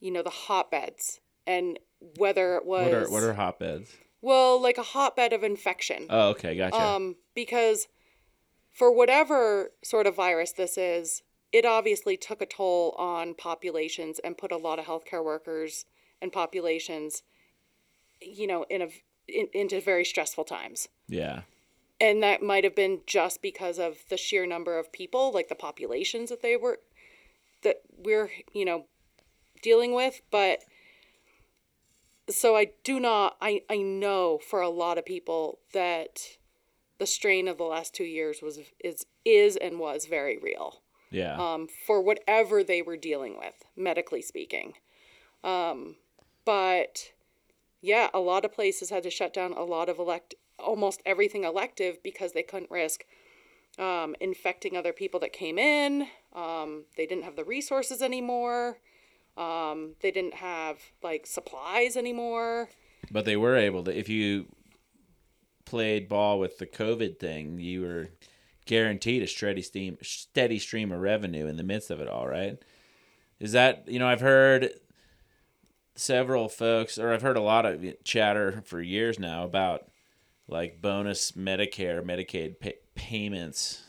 A: you know, the hotbeds, and whether it was
B: What are what are hotbeds?
A: well, like a hotbed of infection.
B: Oh, okay, gotcha.
A: Um, because for whatever sort of virus this is, it obviously took a toll on populations and put a lot of healthcare workers and populations, you know, in a in, into very stressful times.
B: yeah,
A: And that might have been just because of the sheer number of people, like the populations that they were that we're, you know, dealing with, but so I do not I I know for a lot of people that the strain of the last 2 years was is is and was very real
B: yeah,
A: um, for whatever they were dealing with, medically speaking. Um, but yeah, a lot of places had to shut down a lot of elect, almost everything elective because they couldn't risk um, infecting other people that came in. Um, they didn't have the resources anymore. Um, they didn't have like supplies anymore.
B: but they were able to. If you played ball with the COVID thing, you were guaranteed a steady stream, steady stream of revenue in the midst of it all, right? Is that you know I've heard several folks, or I've heard a lot of chatter for years now about like bonus Medicare, Medicaid pay- payments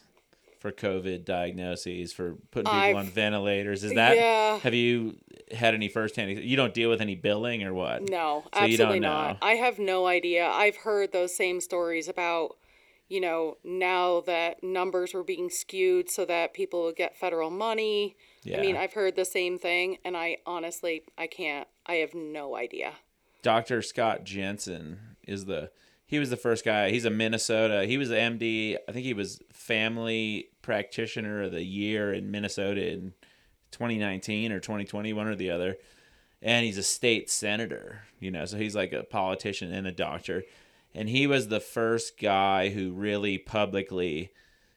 B: for COVID diagnoses, for putting people
A: I've-
B: on ventilators. Is that
A: Yeah.
B: have you had any firsthand? You don't deal with any billing or what?
A: No,
B: So
A: absolutely not. I have no idea. I've heard those same stories about, you know, now that numbers were being skewed so that people would get federal money. Yeah. I mean, I've heard the same thing, and I honestly, I can't. I have no idea.
B: Dr. Scott Jensen is the he was the first guy. He's a Minnesota. He was the MD. I think he was family practitioner of the year in Minnesota in 2019 or 2020, one or the other. And he's a state senator, you know, so he's like a politician and a doctor. And he was the first guy who really publicly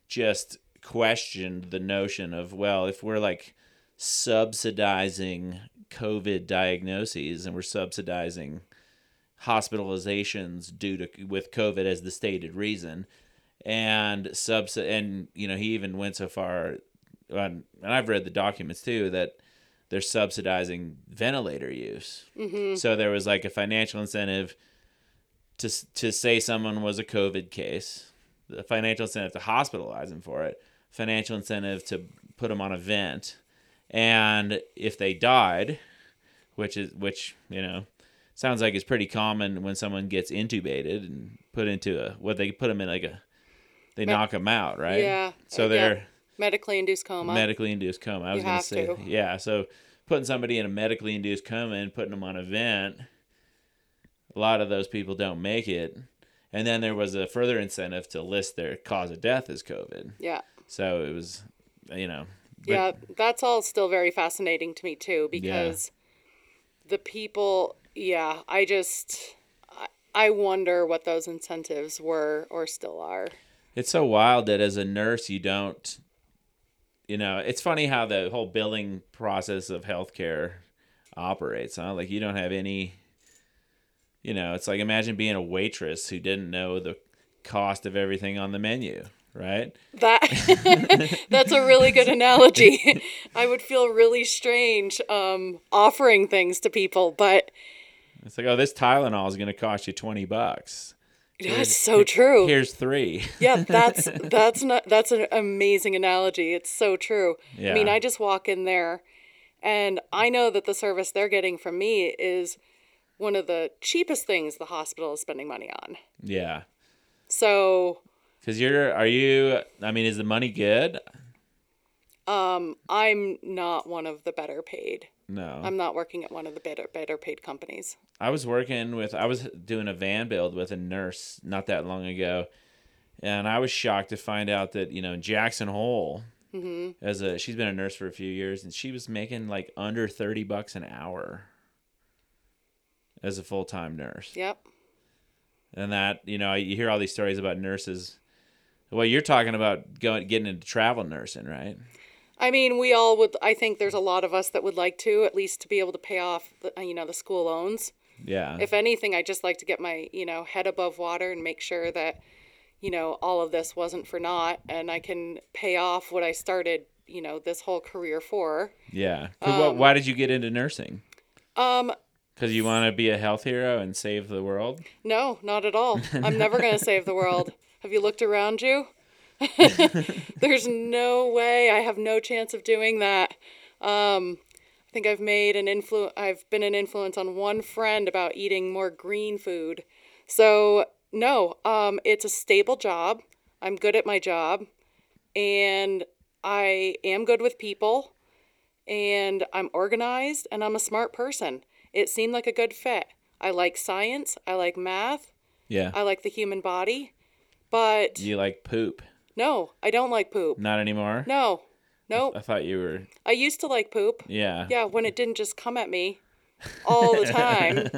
B: just questioned the notion of well, if we're like subsidizing COVID diagnoses and we're subsidizing hospitalizations due to with COVID as the stated reason, and subs and you know he even went so far, and I've read the documents too that they're subsidizing ventilator use. Mm-hmm. So there was like a financial incentive to to say someone was a COVID case, the financial incentive to hospitalize them for it, financial incentive to put them on a vent, and if they died, which is which you know sounds like it's pretty common when someone gets intubated and put into a what they put them in like a they knock them out right
A: Yeah.
B: so they're
A: yeah. medically induced coma.
B: medically induced coma i was gonna say
A: to.
B: yeah so putting somebody in a medically induced coma and putting them on a vent a lot of those people don't make it and then there was a further incentive to list their cause of death as covid
A: yeah.
B: so it was you know but-
A: yeah, that's all still very fascinating to me too because the people, yeah, I just I, I wonder what those incentives were or still are.
B: It's so wild that as a nurse you don't you know, it's funny how the whole billing process of healthcare operates, huh? Like you don't have any you know, it's like imagine being a waitress who didn't know the cost of everything on the menu, right?
A: That that's a really good analogy. I would feel really strange um, offering things to people, but
B: It's like, oh, this Tylenol is going to cost you 20 bucks.
A: that's so true.
B: Here's 3.
A: yeah, that's that's not that's an amazing analogy. It's so true. Yeah. I mean, I just walk in there and I know that the service they're getting from me is one of the cheapest things the hospital is spending money on.
B: yeah.
A: So,
B: Cuz you're are you I mean, is the money good?
A: Um, I'm not one of the better paid.
B: No.
A: I'm not working at one of the better better paid companies.
B: I was working with I was doing a van build with a nurse not that long ago, and I was shocked to find out that you know Jackson Hole, as a she's been a nurse for a few years, and she was making like under thirty bucks an hour as a full time nurse,
A: Yep.
B: and that you know you hear all these stories about nurses. Well, you're talking about going getting into travel nursing, right?
A: I mean, we all would. I think there's a lot of us that would like to, at least to be able to pay off, the, you know, the school loans.
B: Yeah.
A: If anything, I just like to get my, you know, head above water and make sure that, you know, all of this wasn't for naught, and I can pay off what I started, you know, this whole career for.
B: Yeah. what- why did you get into nursing?
A: Um,
B: Because you want to be a health hero and save the world.
A: no, not at all. I'm never going to save the world. Have you looked around you? There's no way. I have no chance of doing that. Um, I think I've made an influ. I've been an influence on one friend about eating more green food. So no, um, it's a stable job. I'm good at my job, and I am good with people, and I'm organized, and I'm a smart person. It seemed like a good fit. I like science. I like math.
B: Yeah.
A: I like the human body, but
B: you like poop?
A: no, I don't like poop.
B: Not anymore.
A: No, no.
B: I thought you were.
A: I used to like poop.
B: Yeah.
A: Yeah, when it didn't just come at me all the time.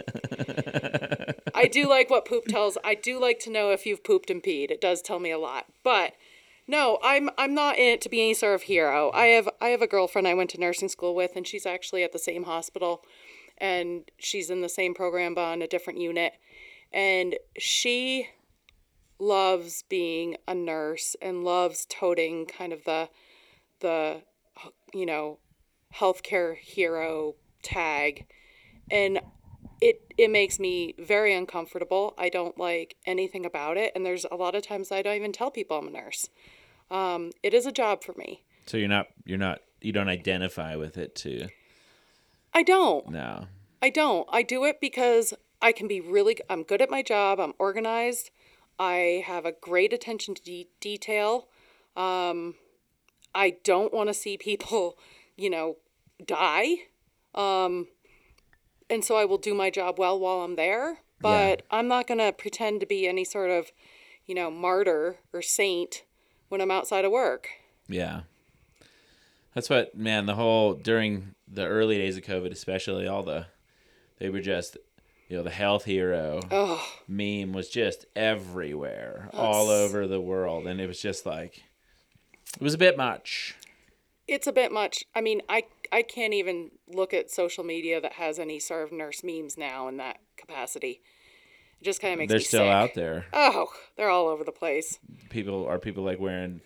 A: I do like what poop tells. I do like to know if you've pooped and peed. It does tell me a lot. But no, I'm I'm not in it to be any sort of hero. I have I have a girlfriend I went to nursing school with and she's actually at the same hospital and she's in the same program but on a different unit. And she loves being a nurse and loves toting kind of the the you know healthcare hero tag and it it makes me very uncomfortable i don't like anything about it and there's a lot of times i don't even tell people i'm a nurse um, it is a job for me
B: So you're not. You're not. You don't identify with it too.
A: I don't
B: No.
A: I don't. I do it because I can be really I'm good at my job. I'm organized. I have a great attention to de- detail. Um I don't want to see people, you know, die. Um and so I will do my job well while I'm there, but I'm not going to pretend to be any sort of, you know, martyr or saint when I'm outside of work.
B: Yeah. That's what man. The whole during the early days of COVID, especially all the, they were just you know, the health hero
A: Oh,
B: meme was just everywhere, all over the world, and it was just like it was a bit much.
A: it's a bit much. I mean, I I can't even look at social media that has any sort of nurse memes now in that capacity. It just kind of makes
B: They're still
A: sick.
B: out there.
A: Oh, they're all over the place.
B: People are people like wearing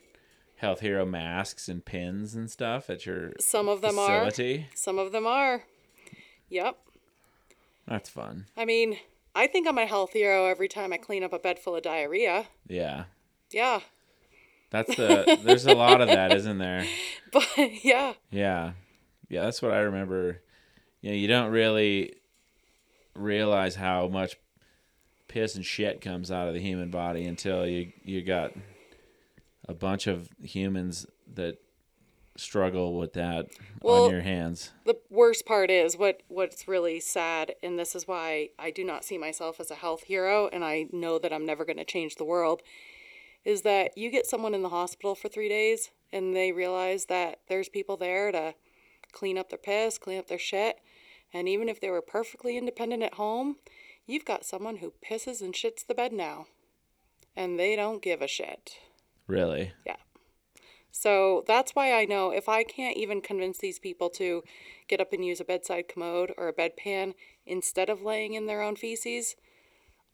B: health hero masks and pins and stuff at your
A: Some of them
B: facility.
A: are. Some of them are. Yep.
B: That's fun.
A: I mean, I think I'm a health hero every time I clean up a bed full of diarrhea.
B: Yeah.
A: Yeah.
B: That's the there's a lot of that, isn't there?
A: But yeah.
B: Yeah. Yeah, that's what I remember. You know, you don't really realize how much piss and shit comes out of the human body until you you got a bunch of humans that struggle with that
A: Well-
B: on your hands.
A: the worst part is what what's really sad and this is why I do not see myself as a health hero and I know that I'm never going to change the world is that you get someone in the hospital for 3 days and they realize that there's people there to clean up their piss, clean up their shit, and even if they were perfectly independent at home, you've got someone who pisses and shits the bed now. And they don't give a shit.
B: Really.
A: Yeah. So that's why I know if I can't even convince these people to get up and use a bedside commode or a bedpan instead of laying in their own feces,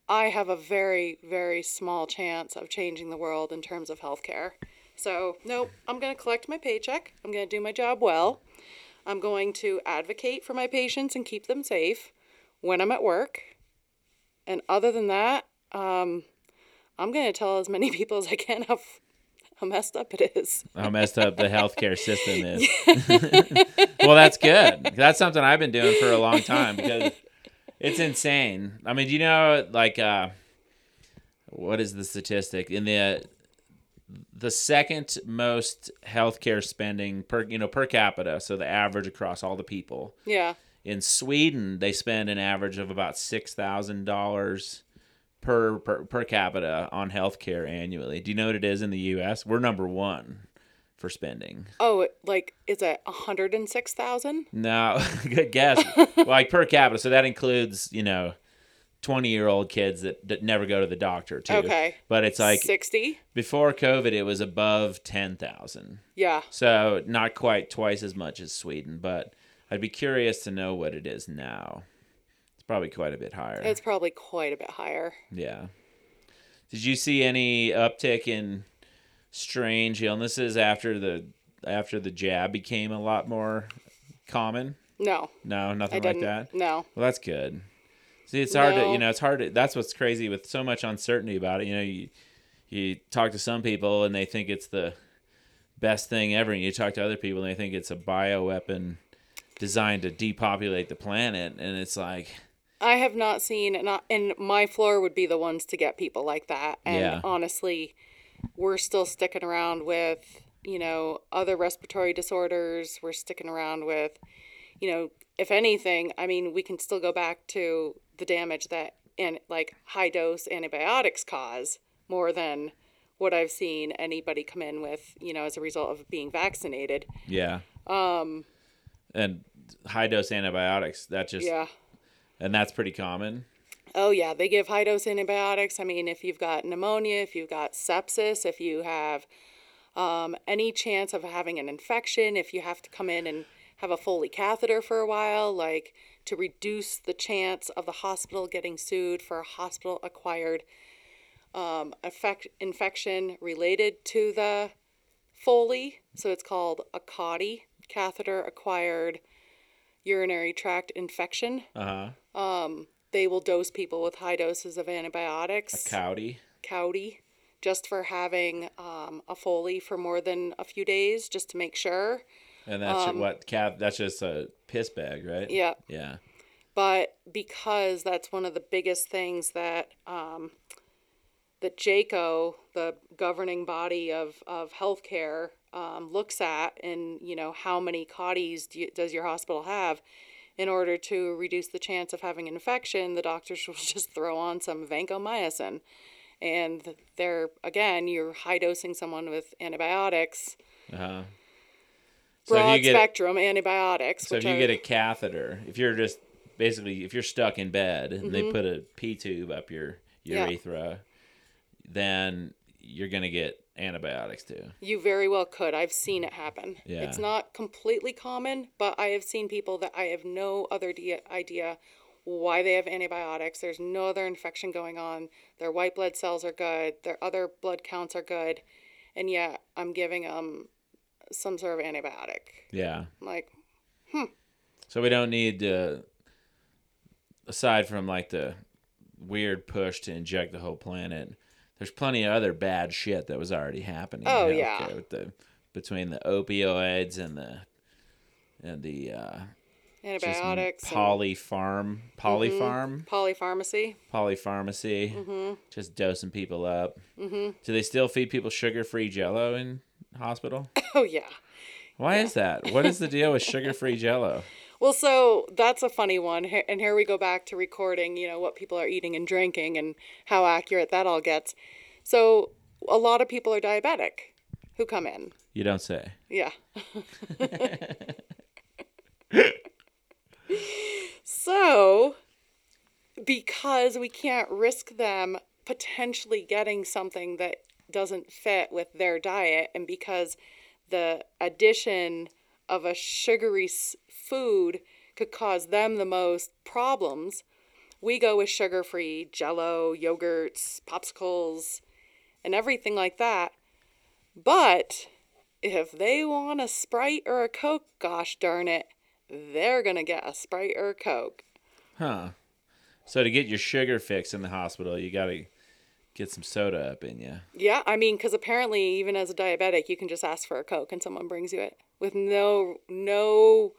A: I have a very, very small chance of changing the world in terms of healthcare. So, nope, I'm going to collect my paycheck. I'm going to do my job well. I'm going to advocate for my patients and keep them safe when I'm at work. And other than that, um, I'm going to tell as many people as I can how, how messed up it is.
B: How messed up the healthcare system is. well, that's good. That's something I've been doing for a long time because it's insane. I mean, do you know like uh what is the statistic in the the second most healthcare spending per you know per capita, so the average across all the people.
A: Yeah.
B: In Sweden, they spend an average of about six thousand dollars per, per per capita on healthcare annually. Do you know what it is in the U.S.? We're number one for spending.
A: Oh, like, is it 106,000?
B: No, good guess. like per capita, so that includes you know twenty year old kids that, that never go to the doctor too.
A: Okay.
B: but it's like
A: 60?
B: before COVID, it was above ten thousand.
A: Yeah.
B: So not quite twice as much as Sweden, but I'd be curious to know what it is now. It's probably quite a bit higher.
A: It's probably quite a bit higher.
B: yeah. Did you see any uptick in strange illnesses after the after the jab became a lot more common?
A: No,
B: No, nothing like that.
A: No.
B: Well, that's good. See, it's hard to you know, it's hard to. That's what's crazy with so much uncertainty about it. You know, you you talk to some people and they think it's the best thing ever, and you talk to other people and they think it's a bioweapon designed to depopulate the planet, and it's like,
A: I have not seen, and, I, and my floor would be the ones to get people like that. And
B: Yeah.
A: honestly, we're still sticking around with, you know, other respiratory disorders. We're sticking around with, you know, if anything, I mean, we can still go back to the damage that and like high dose antibiotics cause more than what I've seen anybody come in with, you know, as a result of being vaccinated.
B: yeah. Um. And high dose antibiotics. That just
A: Yeah.
B: And that's pretty common.
A: Oh yeah, they give high dose antibiotics. I mean, if you've got pneumonia, if you've got sepsis, if you have um, any chance of having an infection, if you have to come in and have a Foley catheter for a while, like to reduce the chance of the hospital getting sued for a hospital acquired um, effect, infection related to the Foley. So it's called a CAUTI, catheter acquired urinary tract infection
B: Uh huh.
A: they will dose people with high doses of antibiotics,
B: Cowdy.
A: Cowdy, just for having um, a Foley for more than a few days, just to make sure.
B: And that's what cat. That's just a piss bag, right?
A: Um, Yeah,
B: Yeah.
A: but because that's one of the biggest things that um, that JCAHO, the governing body of of healthcare, um, looks at, and you know how many CAUTIs do you, does your hospital have? In order to reduce the chance of having an infection, the doctors will just throw on some vancomycin, and they're again you're high dosing someone with antibiotics,
B: Uh huh. So
A: broad
B: you get
A: spectrum antibiotics.
B: So if you
A: are,
B: get a catheter, if you're just basically, if you're stuck in bed and they put a P tube up your
A: Mm-hmm. Yeah.
B: urethra, then you're gonna get antibiotics too.
A: You very well could. I've seen it happen.
B: Yeah.
A: It's not completely common, but I have seen people that I have no other de- idea why they have antibiotics. There's no other infection going on. Their white blood cells are good. Their other blood counts are good. And yet I'm giving them some sort of antibiotic.
B: Yeah.
A: I'm like, hmm.
B: So we don't need to, aside from like the weird push to inject the whole planet. There's plenty of other bad shit that was already happening.
A: Oh, yeah.
B: with the between the opioids and the and the uh,
A: antibiotics, and
B: polyfarm, polyfarm,
A: polypharmacy.
B: polypharmacy, just dosing people up. Mm-hmm. Do they still feed people sugar-free Jello in hospital?
A: Oh, yeah.
B: Why is that? What is the deal with sugar-free Jello?
A: Well, so that's a funny one. And here we go back to recording, you know, what people are eating and drinking and how accurate that all gets. So a lot of people are diabetic who come in.
B: You don't say.
A: Yeah. so, because we can't risk them potentially getting something that doesn't fit with their diet, and because the addition of a sugary food could cause them the most problems, we go with sugar free jello, yogurts, popsicles, and everything like that. But if they want a Sprite or a Coke, gosh darn it, they're going to get a Sprite or a Coke.
B: Huh. So to get your sugar fix in the hospital, you got to get some soda up in you.
A: Yeah, I mean, because apparently, even as a diabetic, you can just ask for a Coke and someone brings you it with no no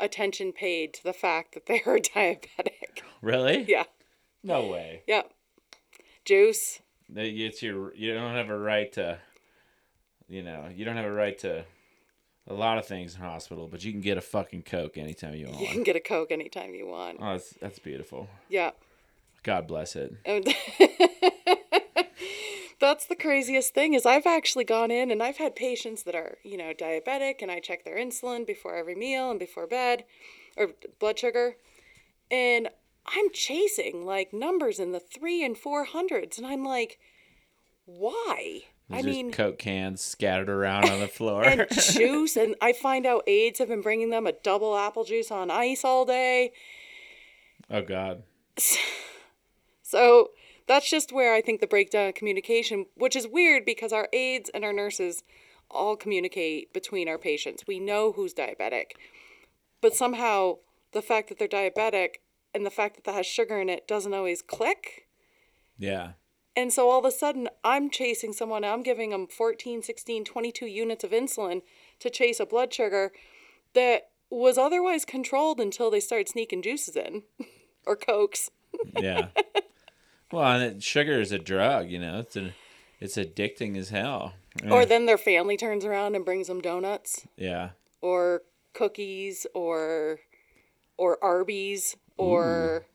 A: attention paid to the fact that they are diabetic.
B: Really?
A: Yeah,
B: No way.
A: yeah. Juice.
B: It's your. You don't have a right to. You know, you don't have a right to a lot of things in hospital, but you can get a fucking Coke anytime you want.
A: You can get a Coke anytime you want.
B: Oh, that's that's beautiful.
A: Yeah.
B: God bless it.
A: Oh, That's the craziest thing is I've actually gone in and I've had patients that are, you know, diabetic and I check their insulin before every meal and before bed or blood sugar. And I'm chasing like numbers in the 3 and 400s and I'm like why?
B: There's
A: I
B: just
A: mean
B: Coke cans scattered around on the floor.
A: and juice and I find out aides have been bringing them a double apple juice on ice all day.
B: oh God.
A: So that's just where I think the breakdown of communication, which is weird because our aides and our nurses all communicate between our patients. We know who's diabetic. But somehow the fact that they're diabetic and the fact that that has sugar in it doesn't always click.
B: Yeah.
A: And so all of a sudden, I'm chasing someone, I'm giving them 14, 16, 22 units of insulin to chase a blood sugar that was otherwise controlled until they started sneaking juices in or Cokes.
B: Yeah. well, and it, sugar is a drug. You know, it's a, it's addicting as hell.
A: Or then their family turns around and brings them donuts
B: yeah.
A: or cookies or or Arby's or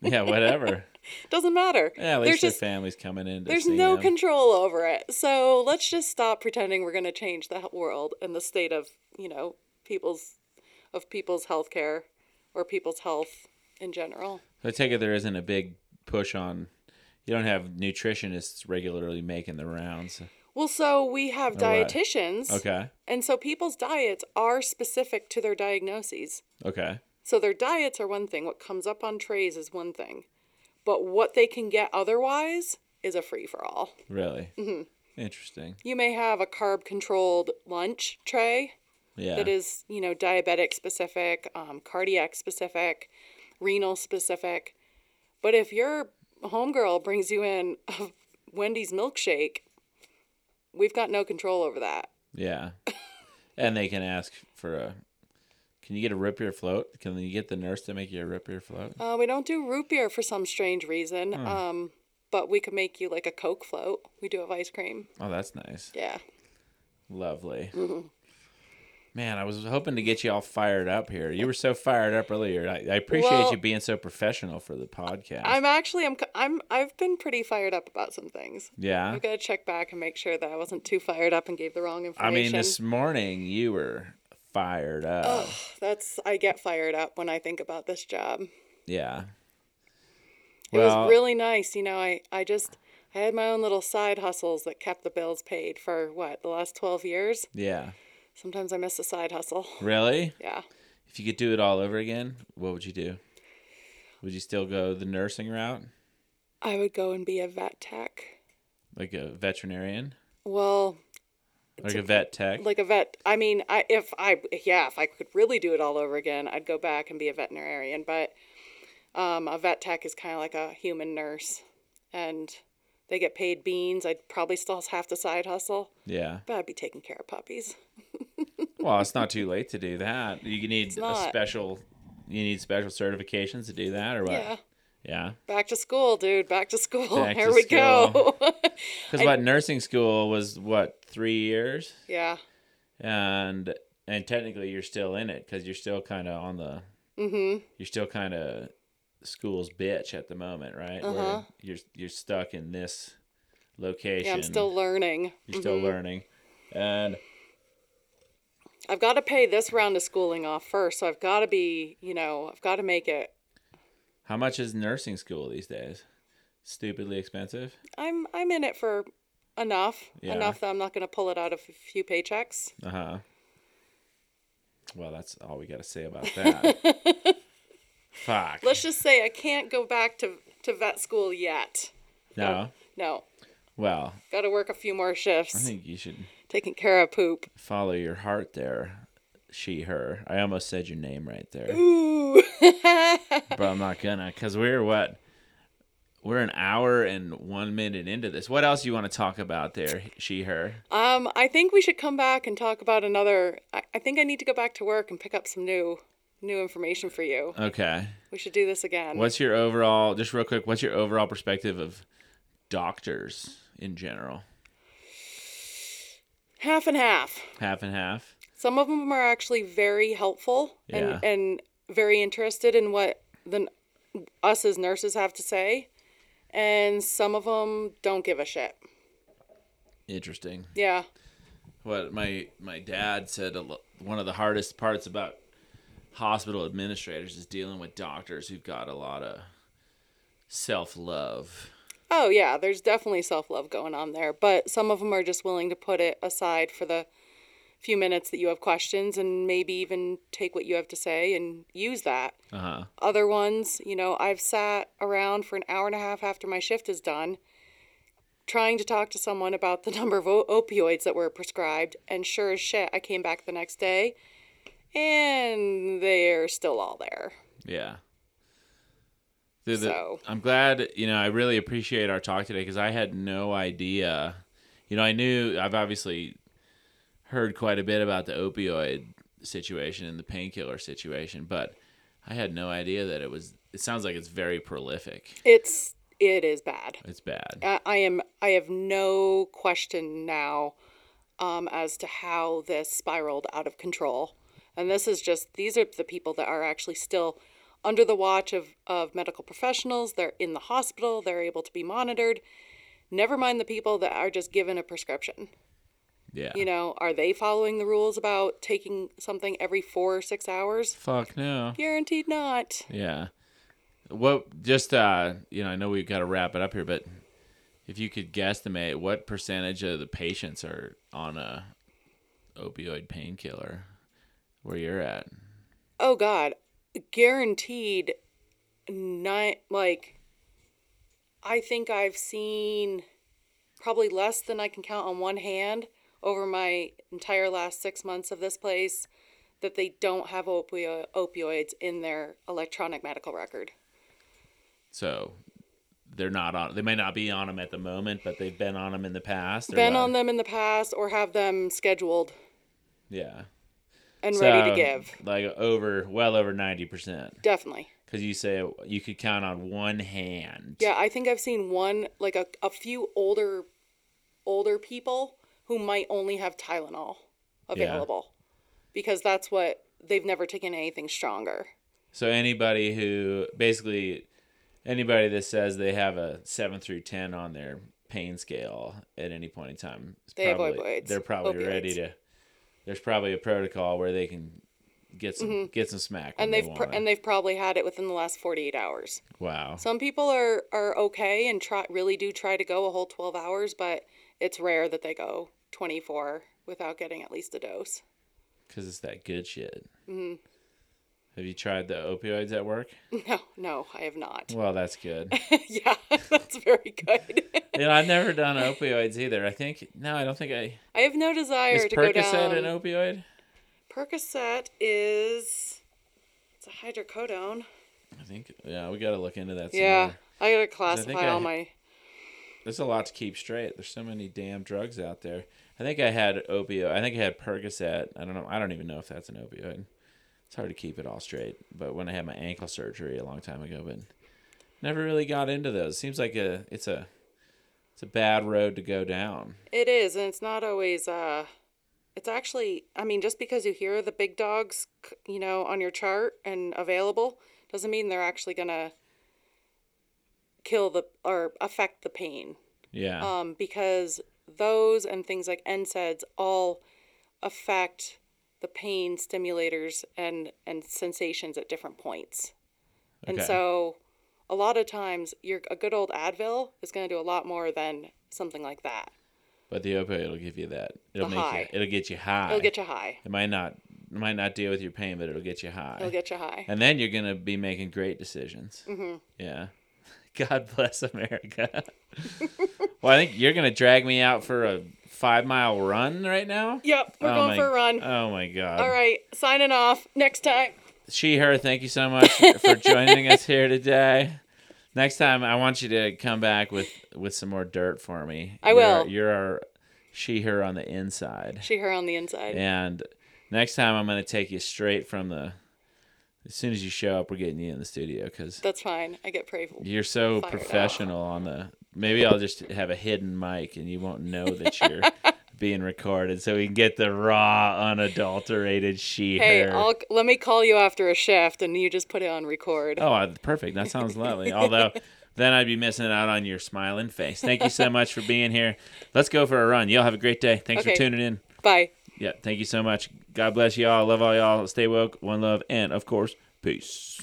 B: Yeah. Whatever.
A: doesn't matter.
B: Yeah. At
A: there's
B: least their
A: just
B: family's coming in. To
A: there's no
B: them.
A: control over it. So let's just stop pretending we're going to change the world and the state of, you know, people's of people's health care or people's health in general.
B: I take it there isn't a big push on. You don't have nutritionists regularly making the rounds.
A: Well, so we have dietitians.
B: Okay.
A: And so people's diets are specific to their diagnoses.
B: Okay.
A: So their diets are one thing, what comes up on trays is one thing. But what they can get otherwise is a free for all.
B: Really. Mm-hmm. Interesting.
A: You may have a carb controlled lunch tray
B: Yeah.
A: that is, you know, diabetic specific, um, cardiac specific, renal specific. But if your homegirl brings you in a Wendy's milkshake, we've got no control over that.
B: Yeah. and they can ask for a. Can you get a root beer float? Can you get the nurse to make you a root beer float?
A: Uh, we don't do root beer for some strange reason, um, but we could make you like a Coke float. We do have ice cream.
B: Oh, that's nice.
A: Yeah.
B: Lovely.
A: Mm-hmm.
B: Man, I was hoping to get you all fired up here. You were so fired up earlier. I, I appreciate
A: Well-
B: you being so professional for the podcast.
A: I'm actually I'm I'm I've been pretty fired up about some things.
B: yeah.
A: I've got to check back and make sure that I wasn't too fired up and gave the wrong information.
B: I mean, this morning you were fired up.
A: That's I get fired up when I think about this job.
B: Yeah.
A: It was really nice, you know. I I just I had my own little side hustles that kept the bills paid for what the last twelve years.
B: Yeah.
A: Sometimes I miss a side hustle.
B: Really?
A: Yeah.
B: If you could do it all over again, what would you do? Would you still go the nursing route,
A: I would go and be a vet tech.
B: like a veterinarian,
A: Well,
B: like a vet tech?
A: like a vet. I mean, I if I yeah, if I could really do it all over again, I'd go back and be a veterinarian. But um, a vet tech is kind of like a human nurse, and they get paid beans. I'd probably still have to side hustle,
B: yeah.
A: but I'd be taking care of puppies.
B: Well, it's not too late to do that. You need a special. You need special certifications to do that, or what?
A: Yeah,
B: Yeah.
A: back to school, dude. Back to school.
B: Back
A: Here
B: to
A: we go.
B: Because what nursing school was what three years,
A: yeah,
B: and and technically you're still in it because you're still kind of on the.
A: mm-hmm.
B: You're still kind of school's bitch at the moment, right?
A: Uh-huh.
B: Where you're you're stuck in this location.
A: Yeah, I'm still learning.
B: You're still learning, and
A: I've got to pay this round of schooling off first, so I've got to be, you know, I've got to make it.
B: how much is nursing school these days? Stupidly expensive.
A: I'm I'm in it for enough,
B: Yeah.
A: enough that I'm not going to pull it out of a few paychecks.
B: Uh huh. Well, that's all we got to say about that. Fuck.
A: Let's just say I can't go back to to vet school yet.
B: no.
A: No,
B: Well,
A: got to work a few more shifts.
B: I think you should
A: taking care of poop.
B: follow your heart there. She, her. I almost said your name right there,
A: Ooh.
B: but I'm not gonna because we're what? We're an hour and one minute into this. What else you want to talk about there? She, her.
A: um, I think we should come back and talk about another. I, I think I need to go back to work and pick up some new new information for you.
B: Okay.
A: We should do this again.
B: What's your overall? Just real quick. What's your overall perspective of doctors in general?
A: Half and half.
B: Half and half.
A: Some of them are actually very helpful and,
B: Yeah.
A: and very interested in what the us as nurses have to say, and some of them don't give a shit.
B: Interesting.
A: Yeah,
B: what my my dad said lo- one of the hardest parts about hospital administrators is dealing with doctors who've got a lot of self-love
A: Oh yeah, there's definitely self-love going on there, but some of them are just willing to put it aside for the few minutes that you have questions and maybe even take what you have to say and use that.
B: uh-huh
A: Other ones, you know, I've sat around for an hour and a half after my shift is done trying to talk to someone about the number of opioids that were prescribed and sure as shit I came back the next day and they're still all there.
B: yeah The-
A: So-
B: i'm glad you know i really appreciate our talk today because i had no idea you know i knew i've obviously heard quite a bit about the opioid situation and the painkiller situation but i had no idea that it was it sounds like it's very prolific
A: It's it is bad.
B: it's bad
A: I I am I have no question now um, as to how this spiraled out of control. And this is just these are the people that are actually still under the watch of, of medical professionals. They're in the hospital, they're able to be monitored. Never mind the people that are just given a prescription.
B: yeah
A: You know, are they following the rules about taking something every four or six hours?
B: fuck no
A: Guaranteed not.
B: Yeah. What just uh you know, I know we've got to wrap it up here, but if you could guesstimate what percentage of the patients are on a opioid painkiller where you're at.
A: oh god guaranteed not like i think i've seen probably less than i can count on one hand over my entire last six months of this place that they don't have opio- opioids in their electronic medical record
B: So they're not on they may not be on them at the moment, but they've been on them in the past.
A: been
B: what?
A: on them in the past or have them scheduled
B: Yeah.
A: And ready to give
B: Like over well over 90%
A: definitely
B: cuz you say you could count on one hand.
A: Yeah, I think I've seen one like a, a few older older people who might only have Tylenol available because that's what they've never taken anything stronger.
B: So anybody who basically anybody that says they have a seven through ten on their pain scale at any point in time,
A: They have
B: probably,
A: opioids.
B: they're probably ready to there's probably a protocol where they can get some get some smack.
A: Mm-hmm. and
B: they
A: they've pr- and they've probably had it within the last 48 hours.
B: wow.
A: Some people are are okay and try really do try to go a whole 12 hours, but it's rare that they go 24 without getting at least a dose.
B: Because it's that good shit.
A: Mm-hmm.
B: Have you tried the opioids at work?
A: No, no, I have not.
B: Well, that's good.
A: yeah, that's very good.
B: you know, I've never done opioids either. I think no, I don't think I.
A: I have no desire
B: Is
A: to go
B: Percocet
A: down.
B: an opioid?
A: Percocet is it's a hydrocodone.
B: I think yeah, we got to look into that.
A: Yeah,
B: more.
A: I gotta classify
B: I-
A: all my.
B: There's a lot to keep straight. There's so many damn drugs out there. I think I had opioid. I think I had Percocet. I don't know. I don't even know if that's an opioid. It's hard to keep it all straight. But when I had my ankle surgery a long time ago, but never really got into those. Seems like a it's a it's a bad road to go down.
A: It is, and it's not always. uh It's actually, I mean, just because you hear the big dogs, you know, on your chart and available, doesn't mean they're actually gonna kill the or affect the pain.
B: Yeah.
A: um, because those and things like NSAIDs all affect the pain stimulators and and sensations at different points. And
B: Okay.
A: so a lot of times your a good old Advil is going to do a lot more than something like that.
B: but the opioid will give you that. It'll
A: The
B: make
A: high.
B: you. It'll get you high.
A: It'll get you high.
B: It might not. It might not deal with your pain, but it'll get you high.
A: It'll get you high.
B: and then you're gonna be making great decisions.
A: Mm-hmm.
B: Yeah. God bless America. well, I think you're gonna drag me out for a five mile run right now.
A: Yep, we're
B: Oh
A: going
B: my-
A: for a run.
B: Oh my God.
A: All right, signing off. Next time.
B: She, her. Thank you so much for joining us here today. Next time, I want you to come back with with some more dirt for me.
A: I
B: You're-
A: will.
B: You're our she, her on the inside.
A: She, her on the inside.
B: And next time, I'm going to take you straight from the. As soon as you show up, we're getting you in the studio because
A: That's fine. I get prayed.
B: you're so professional on the. Maybe I'll just have a hidden mic and you won't know that you're being recorded, so we can get the raw, unadulterated she
A: Hey. I'll let me call you after a shift, and you just put it on record.
B: Oh, perfect. That sounds lovely. Although then I'd be missing out on your smiling face. Thank you so much for being here. Let's go for a run. Y'all have a great day. Thanks
A: Okay.
B: for tuning in.
A: Bye.
B: Yeah, thank you so much. God bless y'all. Love all y'all. Stay woke. One love. And of course, peace.